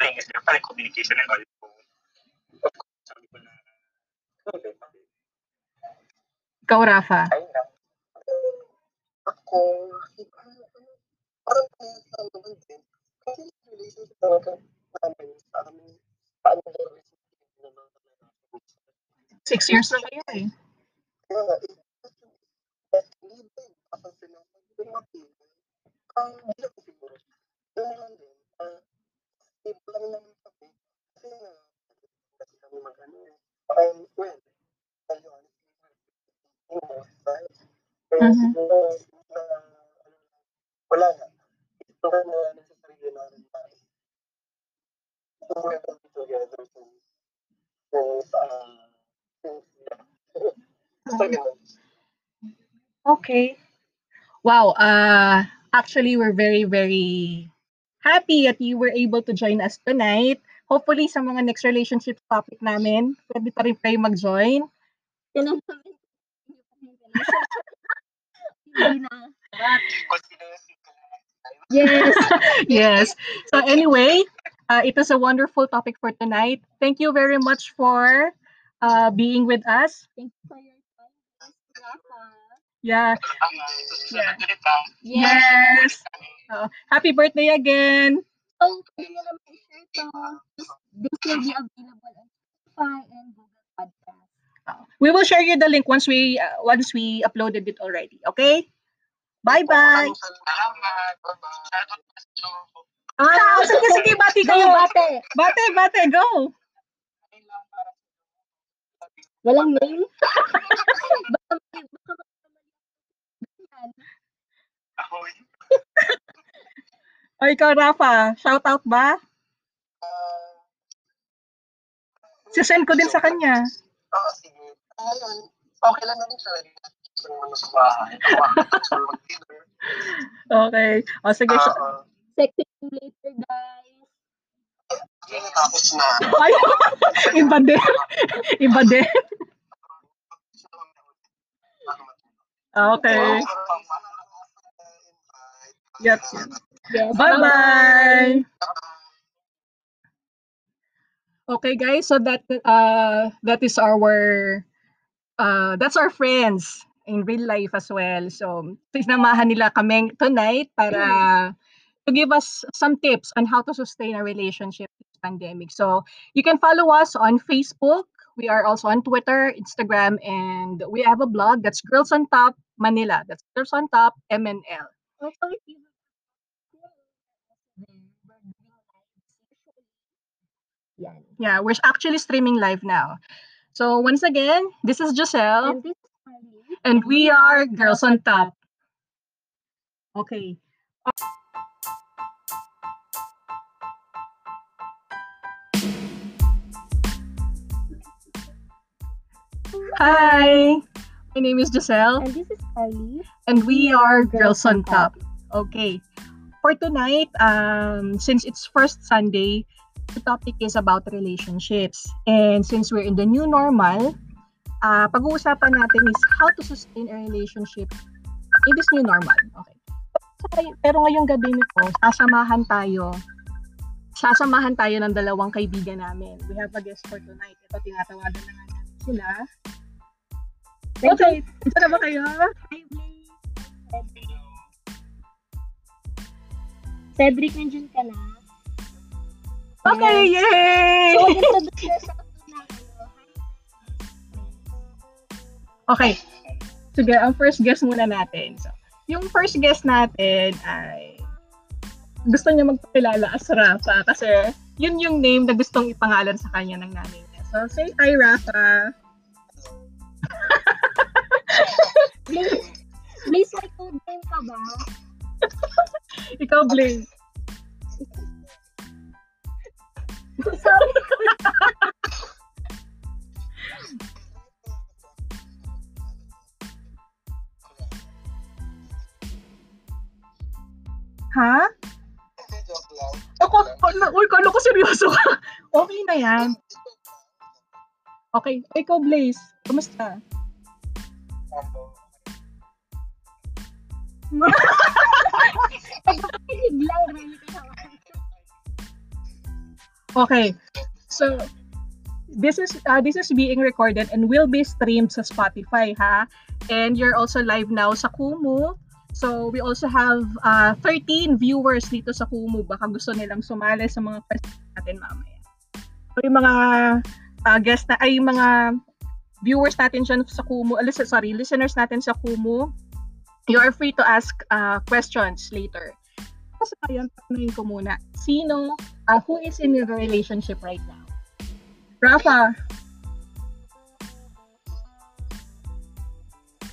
thing is rin communication and all. Ikaw, Rafa. Ako, parang sa naman din. Kasi relationship talaga namin sa amin, paano relationship na mga Six years na kayo eh. Kaya nga, eh, eh, hindi ba yung kapansin ng pag-dumating, ang hindi ko siguro, yun lang din, ah, stable lang naman kami, kasi nga, kasi kami mag-ano eh, um, well, tell you honestly, you know, right? Kaya Mhm. siguro, na, ano, wala na, ito na na sa sarili namin na, we're gonna be together since, since, um, since, yeah. Basta ganun. Okay. Wow. Uh, actually, we're very, very happy that you were able to join us tonight. Hopefully, sa mga next relationship topic namin, pwede pa rin kayo mag-join. Tinanong namin, hindi pa rin. Hindi na. Kung sino yung single na next. Yes. yes. So anyway, uh, it was a wonderful topic for tonight. Thank you very much for uh, being with us. Thank you for your. Yeah. Ang susunod ulit lang. Yes. Uh, happy birthday again. So, pwede nyo naman i-share to. This will be available on Spotify and Google Podcast. We will share you the link once we uh, once we uploaded it already. Okay. Bye bye. Salamat. Bye-bye. Shoutout na sa Ah, sige sige bati Go, kayo. bate! Bate bate go. Ayun lang para sa Walang name? baka baka ako. O ikaw Rafa, shout out ba? Ah, Si-send ko din sa kanya. Oo, sige. Ayun, okay lang naman siya. Okay. O sige. sh- Oo. Sexy later, guys. Tapos na. Ay, iba din. Iba din. Okay. Yep. Yes. Bye-bye. Okay, guys. So that uh that is our uh that's our friends in real life as well. So sinamahan nila kami tonight para to give us some tips on how to sustain a relationship in this pandemic. So you can follow us on Facebook. We are also on Twitter, Instagram, and we have a blog that's Girls on Top Manila. That's Girls on Top MNL. Also, if you have there, we're doing lives usually. Yan. Yeah, we're actually streaming live now. So once again, this is Giselle And this is and we are Girls on Top. Okay. Hi, my name is Giselle And this is Carly. and we are Girls on Top. Okay. For tonight, um, since it's first Sunday, the topic is about relationships. And since we're in the new normal, uh, pag-uusapan natin is how to sustain a relationship in this new normal. Okay. Pero ngayong gabi nito, sasamahan tayo sasamahan tayo ng dalawang kaibigan namin. We have a guest for tonight. Ito, tinatawagan na nga namin sila. Okay, ito na ba kayo? Cedric. Cedric, nandiyan ka na? Okay, yay! So, introduce yourself na. Okay. Sige, ang first guest muna natin. So, yung first guest natin ay gusto niya magpakilala as Rafa kasi yun yung name na gustong ipangalan sa kanya ng nanay niya. So, say hi, Rafa. Blaze, Blaze, may code name ka ba? Ikaw, Blaze. Sorry. Ha? Ako, uy, kala ko seryoso ka. Okay na yan. Okay, ikaw, Blaze. Kumusta? Okay. So, this is uh, this is being recorded and will be streamed sa Spotify, ha? And you're also live now sa Kumu. So, we also have uh, 13 viewers dito sa Kumu. Baka gusto nilang sumali sa mga questions natin mamaya. So, yung mga uh, guest na, ay yung mga viewers natin dyan sa Kumu, uh, sorry, listeners natin sa Kumu, you are free to ask uh, questions later. Kasi kaya, tanungin ko muna, sino uh, who is in a relationship right now? Rafa.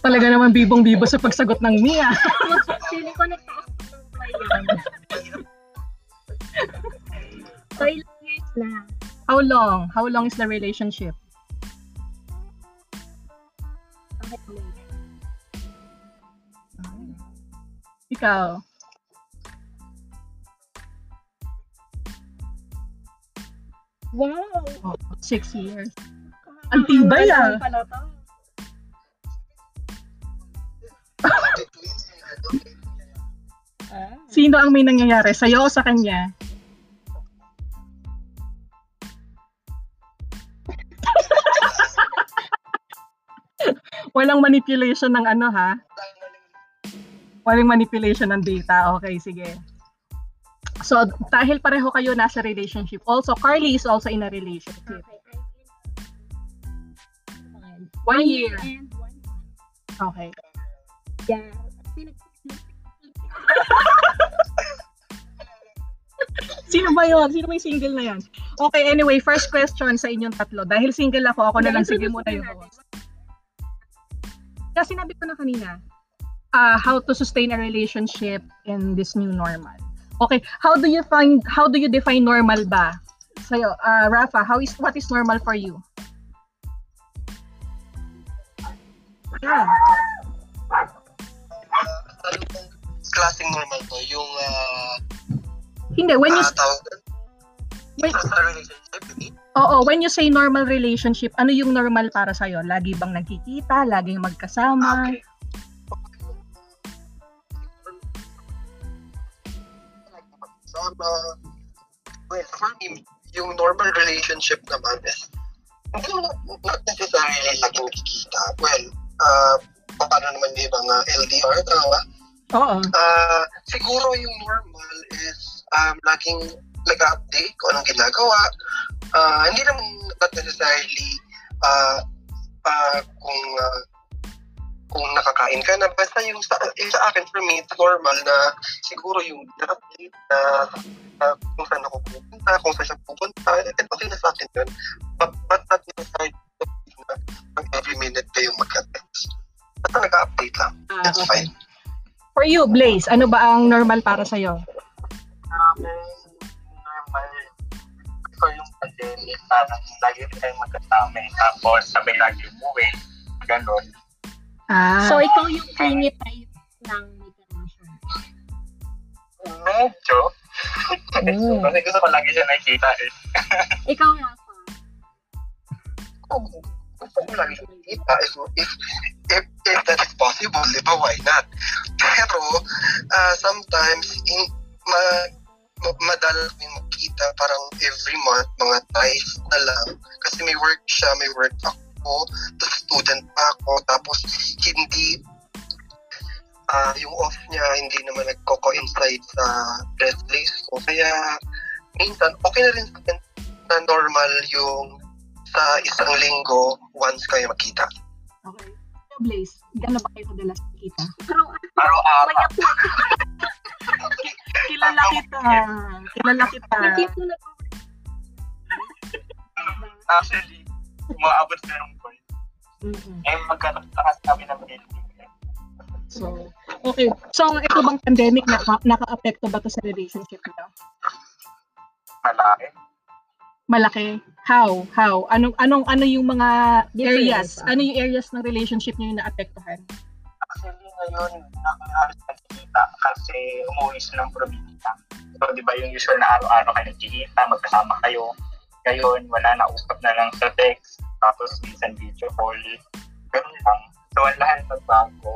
Talaga naman bibong-bibo sa pagsagot ng Mia. Feeling ko nagtaas ng yan. So, ilang years na? How long? How long is the relationship? Bakit Blaze? Ikaw. Wow! Oh, six years. Ang tibay ah. Pala to. Ah. Sino ang may nangyayari? Sa'yo o sa kanya? Walang manipulation ng ano ha? Walang manipulation ng data. Okay, sige. So, dahil pareho kayo nasa relationship. Also, Carly is also in a relationship. Okay. One year. One. Okay. Yeah. Sino ba yun? Sino ba yung single na yan? Okay, anyway, first question sa inyong tatlo. Dahil single ako, ako na lang sige muna yung host. Kaya sinabi ko na kanina, uh, how to sustain a relationship in this new normal. Okay, how do you find, how do you define normal ba? Sa'yo, uh, Rafa, how is, what is normal for you? Yeah. Anong klaseng normal to? Yung, ah, Hindi, when you, ah, tawag when, Sa relationship? Oo, when you say normal relationship, ano yung normal para sa'yo? Lagi bang nagkikita? Laging magkasama? Okay. Sama. Well, for me, yung normal relationship naman is hindi naman not necessarily laging kikita. Well, uh, paano naman yung ibang uh, LDR, tama ba? Oo. Ah, siguro yung normal is um, laging nag-update kung anong ginagawa. Ah, hindi naman not necessarily ah ah, kung ah, kung nakakain ka na. Basta yung sa, yung sa akin, for me, it's normal na siguro yung update na uh, kung saan ako pupunta, kung saan siya pupunta, and okay na sa akin yun. But, but not necessarily na pag every minute kayong magka-text. Basta nag-update lang. Ah, That's okay. fine. For you, Blaze, ano ba ang normal para sa'yo? namin normal before yung pandemic, parang lagi rin tayong magkasama eh. Tapos sabay lagi umuwi, ganun. Ah. So, ikaw yung clingy type ng connection. Medyo. Mm. Kasi gusto ko lagi siya nakikita eh. Ikaw, Rafa. kung gusto ko lagi siya makita, if, if, if, if that is possible, di ba, why not? Pero, ah, sometimes, in, ma, madalas kami makita, parang every month, mga twice na lang. Kasi may work siya, may work ako, tapos student pa ako, tapos hindi, ah yung off niya, hindi naman nagko-coincide sa rest days ko. Kaya, minsan, okay na rin sa akin na normal yung sa isang linggo once kayo makita. Okay. So, Blaze, gano'n ba kayo kadalas nakita? Pero, Araw-araw. Kilala kita. Kilala kita. Hindi ko na Actually, umaabot sa ng point. Mm-mm. Eh, magkatakas kami ng building. So, okay. So, ito bang pandemic, naka, naka-apekto ba to sa relationship niyo? Malaki. Malaki. How? How? Anong anong ano yung mga areas? Ah. Ano yung areas ng relationship niyo yung naapektuhan? Actually, ngayon, na kami halos nagkikita kasi umuwi siya ng probinsya. So, di ba yung usual na araw-araw kayo nagkikita, magkasama kayo. Ngayon, wala na, usap na lang sa text, tapos minsan video call. Ganun lang. So, ang lahat nagbago.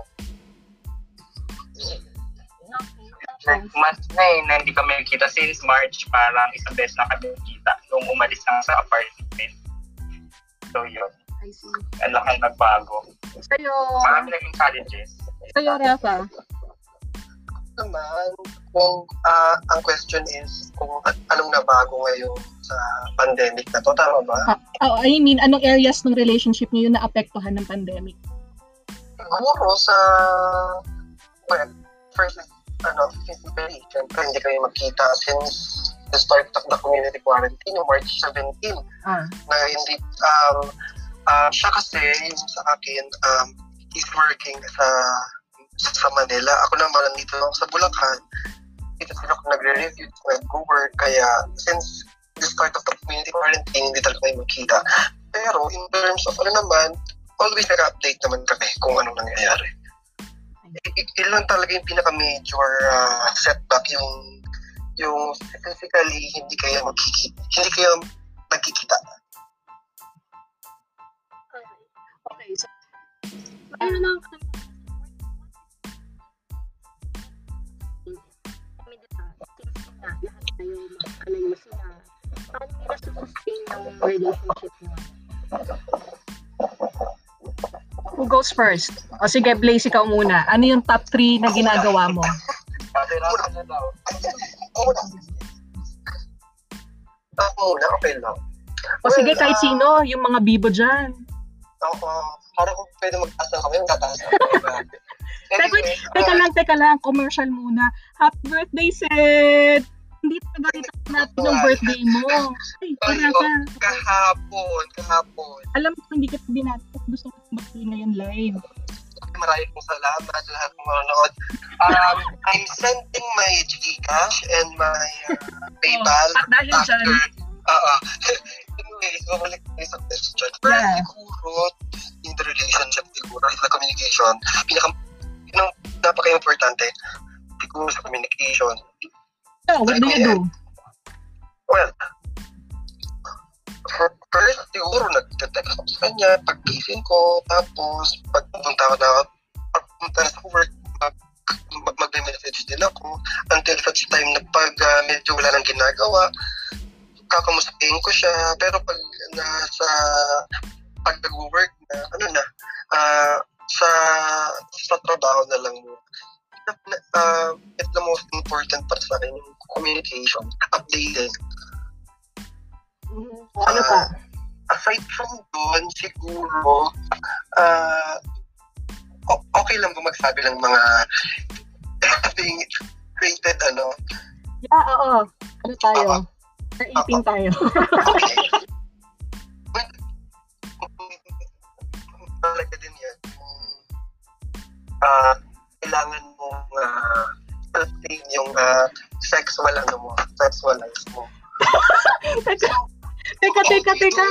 Like, mas na eh, na hindi kami nagkita since March, parang isang beses na kami nagkita nung umalis lang sa apartment. So, yun. I see. Ang laki nagbago. Sa'yo, Marami naging challenges. Sa'yo, Rafa. Naman, kung ah, ang question is kung an- anong nabago ngayon sa pandemic na to, tama ba? Oh, I mean, anong areas ng relationship niyo yung naapektuhan ng pandemic? Siguro sa, well, first is, ano, physically, syempre hindi kayo magkita since the start of the community quarantine, March 17, Ah. na hindi, um, ah, siya kasi, yung sa akin, um, he's working sa sa Manila. Ako naman nandito lang sa Bulacan. Dito sila ako nagre-review, nag-work. Kaya since the start of the community quarantine, hindi talaga kayo magkita. Pero in terms of ano naman, always nag-update naman kami kung anong nangyayari. I- i- Yun lang talaga yung pinaka-major ah, setback yung yung physically hindi kayo magkikita, hindi kayo nagkikita. Okay, so, Ano kami. Kami nga, lahat tayo makakalayo sila. Paano nila sustain yung relationship nyo? who goes first? O sige, Blaze, ikaw muna. Ano yung top 3 na ginagawa mo? Na. Ako muna, okay lang. O sige, kahit ah, sino, yung mga bibo dyan. Ako, para kung pwede magtaas ng kami, tataas ng kami. Teka, Anyway, teka ah, lang, teka lang, commercial muna. Happy birthday, Seth! Hindi talaga kita natin yung birthday mo. Ay, para Ay, ka. kahapon, kahapon. Alam ko, hindi kita binati. Gusto ko birthday ngayon live. Maraming pong salamat sa lahat ng manonood. Um, I'm sending my Gcash and my uh, PayPal Oh, dahil after. dyan, Oo. Anyways, babalik tayo sa question. Pero Yeah. siguro, in the relationship siguro, in the communication, pinaka, yun ang napaka-importante, siguro sa communication. oh, what do you do? Well, for first, siguro nag-text ako sa kanya, pag-gising ko, tapos pagpunta ko na, pagpunta sa work, mag, mag, mag-message din ako, until such time na pag ah, medyo wala nang ginagawa, kakamustahin ko siya, pero pag nasa, pag nag-work na, ano na, ah, sa, sa trabaho na lang mo, uh, it's the most important para sa akin yung communication, updating. Ano pa? aside from doon, siguro, ah, o- okay lang ba magsabi ng mga being rated ano? Yeah, oo. Ano tayo? Sa 18 tayo. Okay. Sexual ano mo, sexual life mo. teka, teka, teka, teka.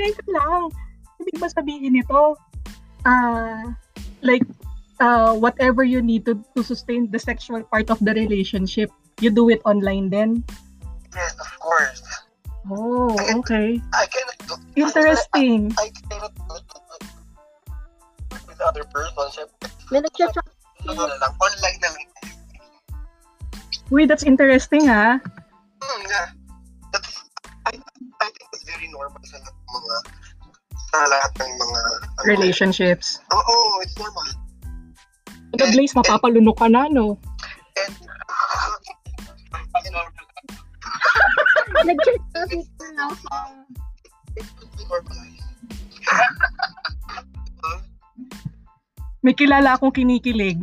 Teka lang. Ibig ba sabihin nito? Ah, like, uh, whatever you need to, to sustain the sexual part of the relationship, you do it online then? Yes, of course. Oh, okay. I cannot do Interesting. I, I cannot do it with other person. Siyempre, May nag-chat ano lang, online na lang. Wait, that's interesting ha. Hmm, yeah. That's, I, I think it's very normal sa lahat ng mga sa lahat ng mga ano, Relationships. Oo, it's normal. Ito, Blaze, mapapalunok ka na, no? And uh, kasi na sa It could be normalized. May kilala akong kinikilig.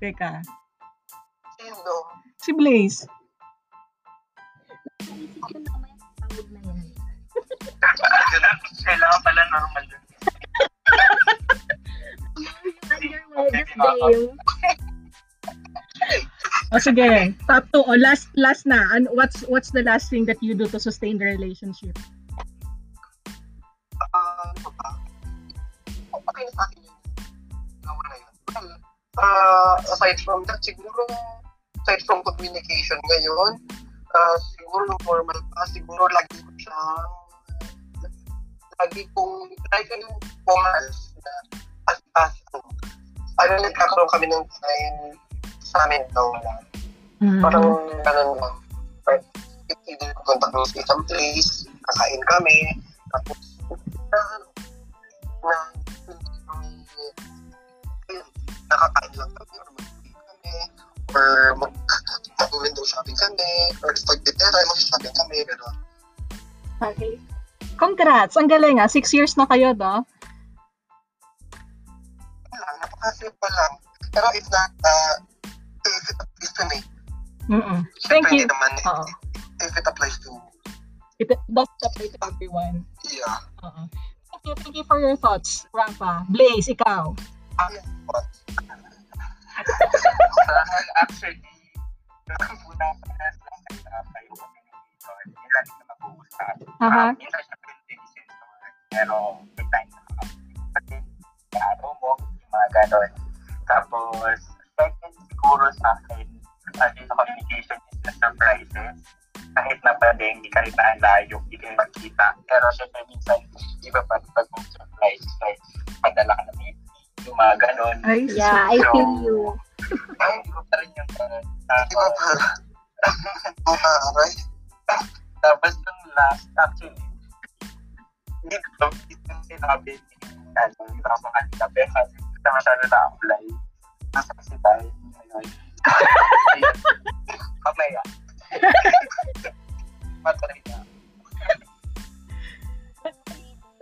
Teka. Sino? Si Blaze. isip ko na may tawag na yan. Kailangan pala normal yun. Your wildest dream. O sige, top 2. O last last na. An what's what's the last thing that you do to sustain the relationship? Ah, ano ba? Okay na sa akin yun. Yun. Well, ah, aside from that, siguro, aside from communication ngayon, ah, siguro normal pa, siguro lagi ko siyang, lagi kong, lagi ko yung pumas na as, as, ano, nagkakaroon kami ng time sa amin daw lang. Parang ganun lang. Right? Either pupunta kami sa isang place, kakain kami, tapos na, na, ayun, nakakain lang kami or or mag mag-window shopping kami or pag dinner tayo mag-shopping kami, gano'n. Okay. Congrats! Ang galing ah. Six years na kayo, no? Wala, napaka-simple lang. Pero it's not, uh, if it applies to me, Mm-mm. Thank syempre you. naman, Oo. if it applies to, It does apply to everyone. yeah, Oo. Thank you, thank you for your thoughts, Rafa. Blaze, ikaw. Ano, what? Actually, yung una parehas lang kayo na kayo communication. Yung lagi na mag-uusap. Aha. Um, siya pwede sensor. Pero may time na araw mo, yung mga ganon. Tapos, second siguro sa akin, uh, sa communication is the surprises. Kahit na pwede, hindi ka rin naalayo, hindi kayo magkita. Pero syempre minsan, iba pa pag may surprise, like, padala ka na may yung mga ganon. Ay, Yeah, I feel you. Ay, pa rin yung ganon. Di ba Tapos, para, puta, aray? Tapos yung last, actually, hindi ko yung sinabi ni ano, yung mga kanina, pero kasi na masyado na-apply. Nasa kasi tayo ngayon. Ayun. Mamaya. Matry na.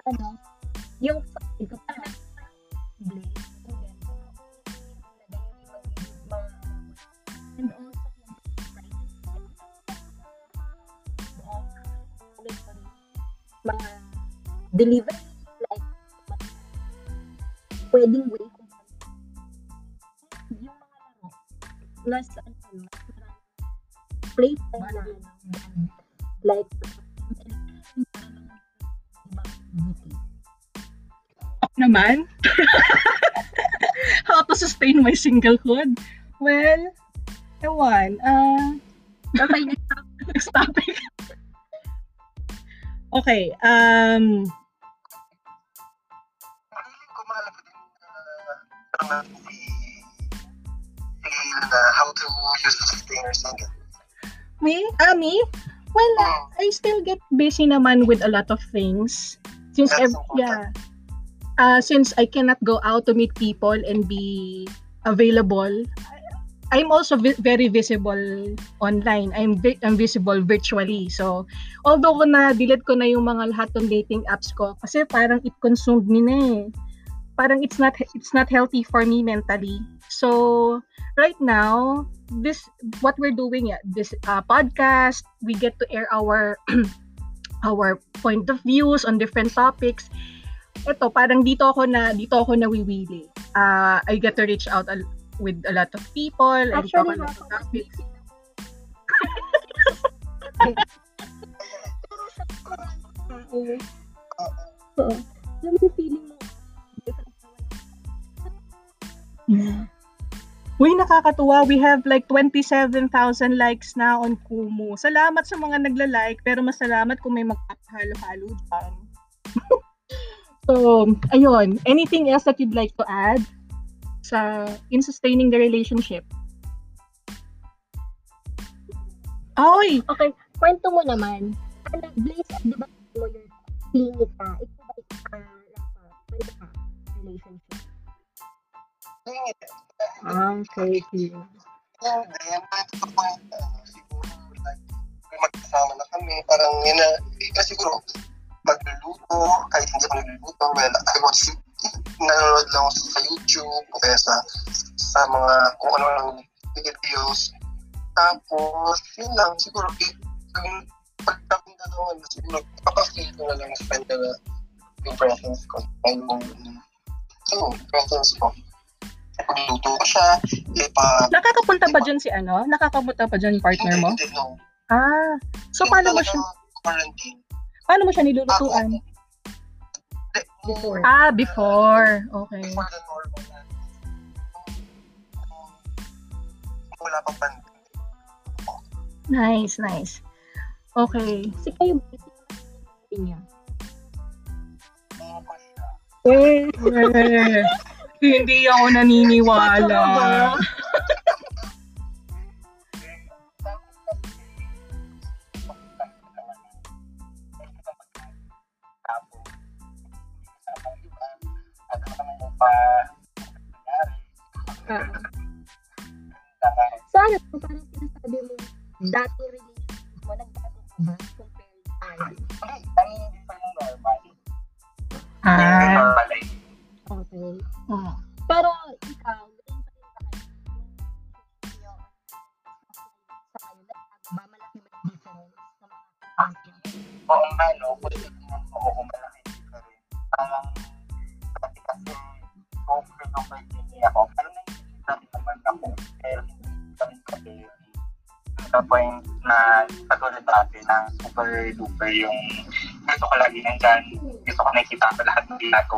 Ano, yung ito pa Mga delivery, like, wedding way kung yung mga laro, plus, ano, mas marami. Playtime na, like, naman. How to sustain my singlehood? Well, ewan. Uh, Okay, next next topic. Okay, um, Feeling ko mahalaga din na uh, how to use the sustainer single. me, ah, me? Well, uh, I still get busy naman with a lot of things. Since, That's ev- yeah. Uh, since I cannot go out to meet people and be available, I'm also vi- very visible online. I'm, vi- I'm visible virtually. So, although ko na delete ko na yung mga lahat ng dating apps ko kasi parang it consumed me na eh. parang it's not it's not healthy for me mentally. So right now, this what we're doing yeah, this uh, podcast, we get to air our our point of views on different topics. Ito, parang dito ako na dito ako nawiwili. Uh, I get to reach out with a lot of people. I talk Actually, a lot of nakaka- topics. Oo. Alam mo feeling mo, na Uy, nakakatuwa. We have like 27,000 likes na on Kumu. Salamat sa mga nagla-like, pero mas salamat kung may magpapahalo-halo dyan. so, ayun. Anything else that you'd like to add sa in sustaining the relationship? Oy! Okay, kwento mo naman. Ano, Blaze, di ba mo yung clinic ka? Ikaw ba Rafa? Kwento ka relationship? Ah, okay. Point, uh, siguro, like, magkasama na kami, parang yun na, eh, siguro, magluluto, kahit hindi ako nagluluto, well, I was, nanonood lang ako sa YouTube, o kaya sa, sa mga, kung ano lang videos. Tapos, yun lang, siguro, eh, pag pagkakong dalawa na, siguro, papafeel ko na lang sa kanya na yung presence ko, ay yung, yung presence ko. Pagluto ko siya, eh, pa, Nakakapunta ba dyan si ano? Nakakapunta pa dyan yung partner mo? Hindi, no. Ah, so paano mo siya, Quarantine. paano mo siya nilulutuan? Hindi, Before. Ah, before. Okay. Before the normal na. Wala pang pandemic. Nice, nice. Okay. Kasi kayo, Blaze, niya. Ano pa siya? Eh, hindi ako naniniwala. Dati relationship mo, nagbago ka ba compared tayo? Ah, Okay.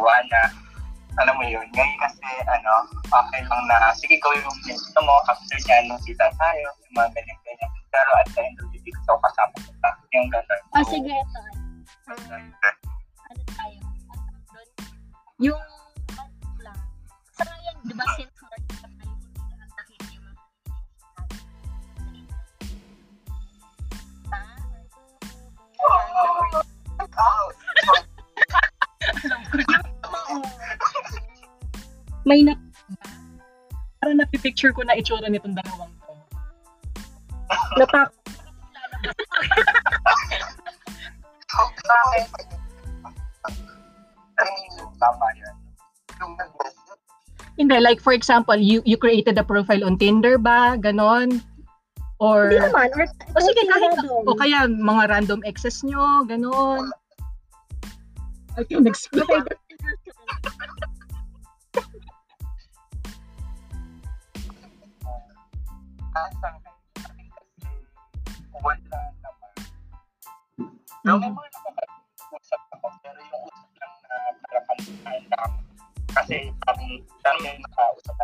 Ginagawa na alam mo yun, ngayon kasi, ano, okay lang na, sige, gawin yung gusto mo, after niya, nung kita tayo, itsura nitong dalawang to. I mean, Tama yung Hindi, like for example, you you created a profile on Tinder ba? Ganon? Or... Hindi naman. Or, O sige, kahit... random. O kaya mga random exes nyo, ganon. Okay, next. Okay,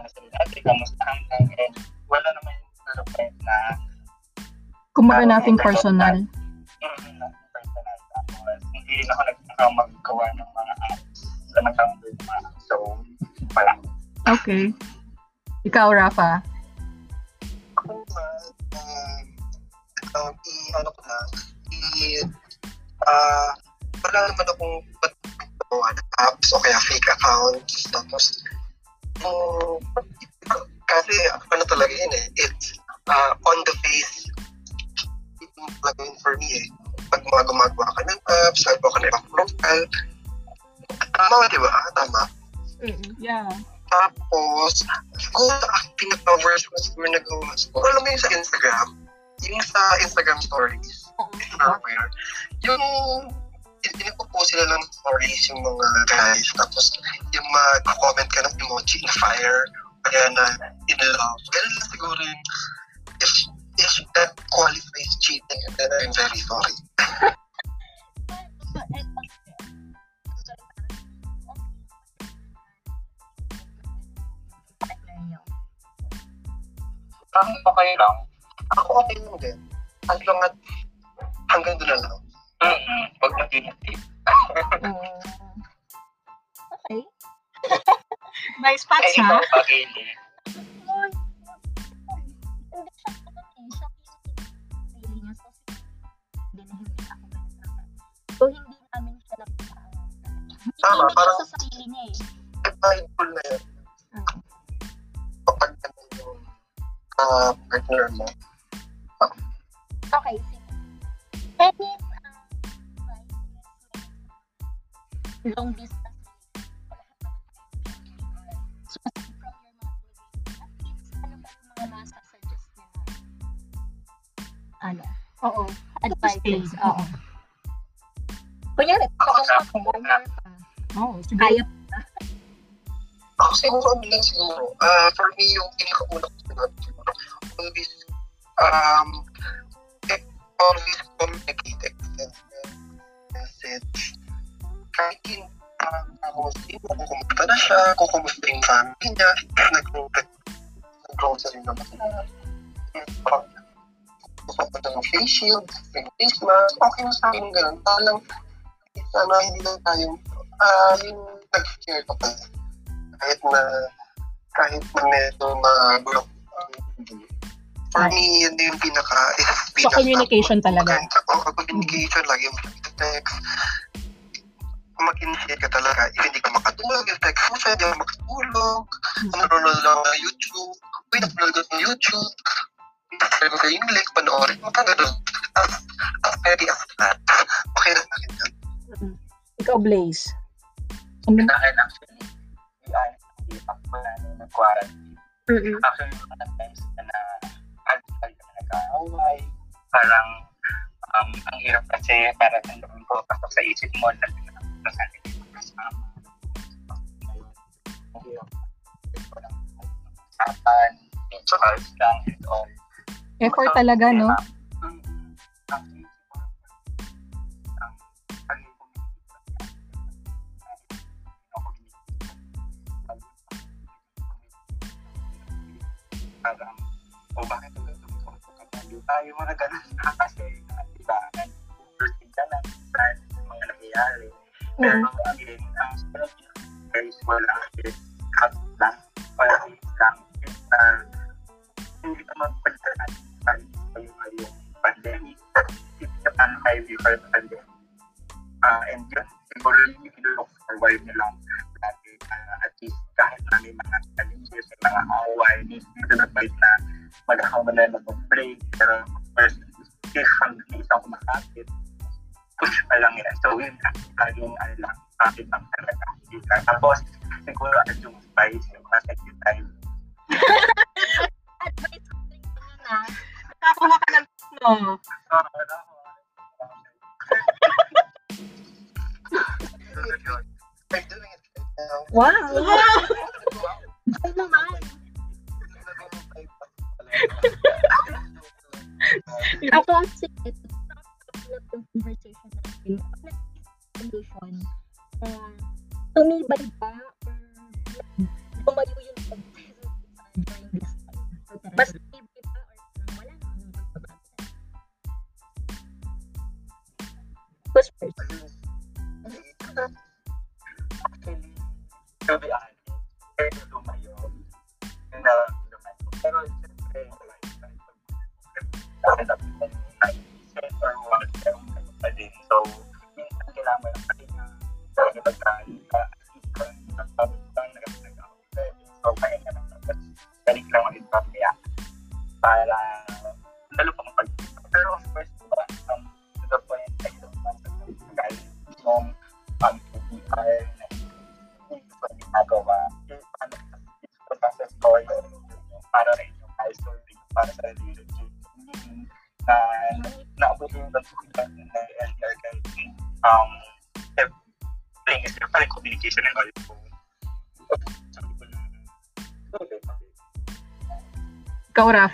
nakausap ka na sila dati, kamusta hanggang and wala naman yung point na Kumbaga nating personal. mm, na personal. Tapos hindi rin ako nagkakamagawa ng mga apps. Wala nagkakamagawa ng mga apps. So, wala. Okay. Ikaw, Rafa. ako naman, um, um, i, ano ko na, i, ah, wala naman akong ng apps o kaya fake accounts. Tapos, yung, kasi ano talaga yun eh, it's uh, on the face. Yung talaga yun for me eh. Pag mga gumagawa ka ng apps, gagawa ka ng ibang profile. Tama, di ba? Tama. Mm-mm. Yeah. Tapos, siguro ang pinaka-worst was siguro nagawa. Siguro alam mo yung sa Instagram, yung sa Instagram stories, if you're aware, yung pinipopost sila ng stories yung mga guys, tapos yung mag-comment ka ng emoji in fire, kaya na in love. Ganun lang siguro yung, if, if that qualifies cheating, then I'm very sorry. Parang okay lang. Ako okay lang din. As long as hanggang doon na lang. Pag natinitip. Okay. Nice Eh, ha? Hindi ano eh, siya niya. So, hindi hindi hindi namin siya napaan. Tama, Hindi parang- sa sarili niya eh. Mindful na yun. Kapag ganun yung ah, partner mo. Okay, sige. Any long distance so aside from your motivation, at least ano ba yung mga nasa suggest niya na ano, Oo. advices. Oo. Kunyari, pag sa ako, one year pa. Oo, siguro. Kaya Ako siguro, ano lang siguro, ah for me, yung pinakauna ko sinabi siguro, always, um, always siya, kung kumusta yung family niya, nag-grocery naman sila. Pupunta ng face shield, ng face mask, okay na sa akin ganun. Parang, sana hindi lang tayo, ah, yung nag-share ka pa kahit na kahit na medyo ma-block. For me, yun yung pinaka So, communication talaga. Oo, communication lagi mo text mag-initiate ka talaga. If hindi ka makatulog, if siya, hindi ka makatulog. Nanonood lang ng YouTube. Uy, napanood ko ng YouTube. Share ko yung link, panoorin mo ka ganun. As, as petty as that. Okay na sa akin yun. Ikaw, Blaze. Ano? Sa akin, actually, yung honest, hindi pa ko na nung nag-quarantine. Mm-mm. Actually, mga times na na alcohol na nag-aaway. Parang, um, ang hirap kasi para nandun ko pasok sa isip mo na lang, usapan, calls lang, and all. Effort talaga, no? Mm, actually, siguro, ang pagiging parang, o bakit ito tumutulog tayo mga ganun na kasi, di ba, nag-proceed ka na sa mga nangyayari. Pero again, ang sunod niya, guys, wala is cut lang, wala is lang, is na, hindi ka magpagdaran sa yung pandemic, hindi ka pan five before the pandemic. Ah, and yun, siguro yung look forward nyo lang lagi uh, at least kahit na may mga challenges, may mga away, hindi to the point na magkakaroon na na mag-break, pero first, if hanggang isang kumakapit, push pa lang yan. So yun, laging ano lang, kapit lang talaga. Tapos, siguro at yung spice, yung second time, advice ko rin yun na Nakakuha ka ng no. now. Wow! Ay naman. Ako kasi ito,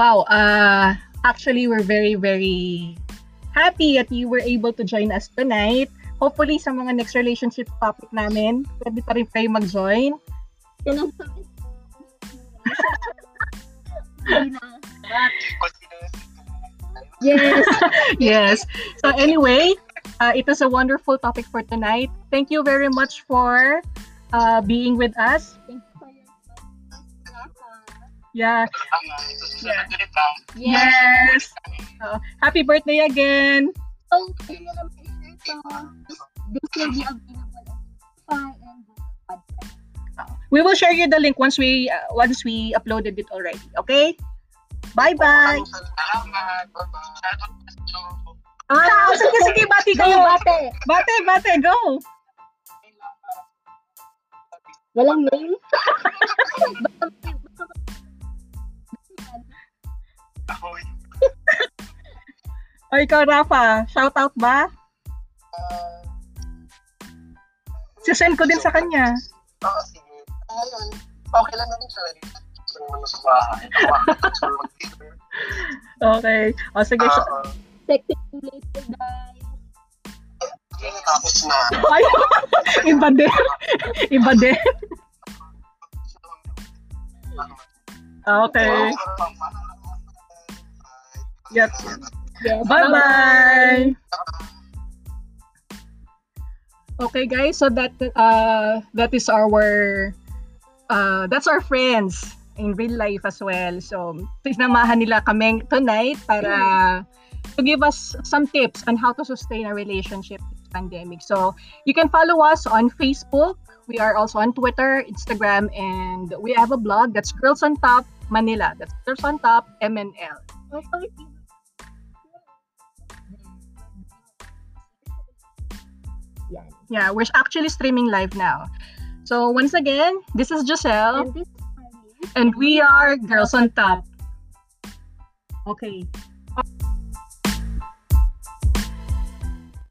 Wow. Uh, actually, we're very, very happy that you were able to join us tonight. Hopefully, sa mga next relationship topic namin, pwede pa rin kayo mag-join. Yes. yes. So anyway, uh, it was a wonderful topic for tonight. Thank you very much for uh, being with us. Yeah. Ang uh, susunod. Yes. Uh, happy birthday again. So, yun na naman ito. This will be available on and Podcast. We will share you the link once we uh, once we uploaded it already. Okay? Bye bye. Salamat. Bye-bye. Shoutout po sa show. Ah, sige sige bati Kayo, go. bate. Bate bate go. Walang name? Ahoy. O ikaw Rafa, shout out ba? Ah, Sisend ko din sa kanya. Ah, sige. Ngayon, okay lang naman siya. Mag-dinner. Okay. O sige. Ah, so- ah, Sexy later, guys. tapos na. Ay, iba din. Iba din. Okay. Yep. Yes. Bye-bye. Okay guys, so that uh that is our uh that's our friends in real life as well. So, sinamahan nila kami tonight para to give us some tips on how to sustain a relationship pandemic. So, you can follow us on Facebook. We are also on Twitter, Instagram, and we have a blog that's Girls on Top Manila. That's Girls on Top MNL. Also, Yeah, we're actually streaming live now. So once again, this is Giselle and this is and we are Girls on Top. Okay.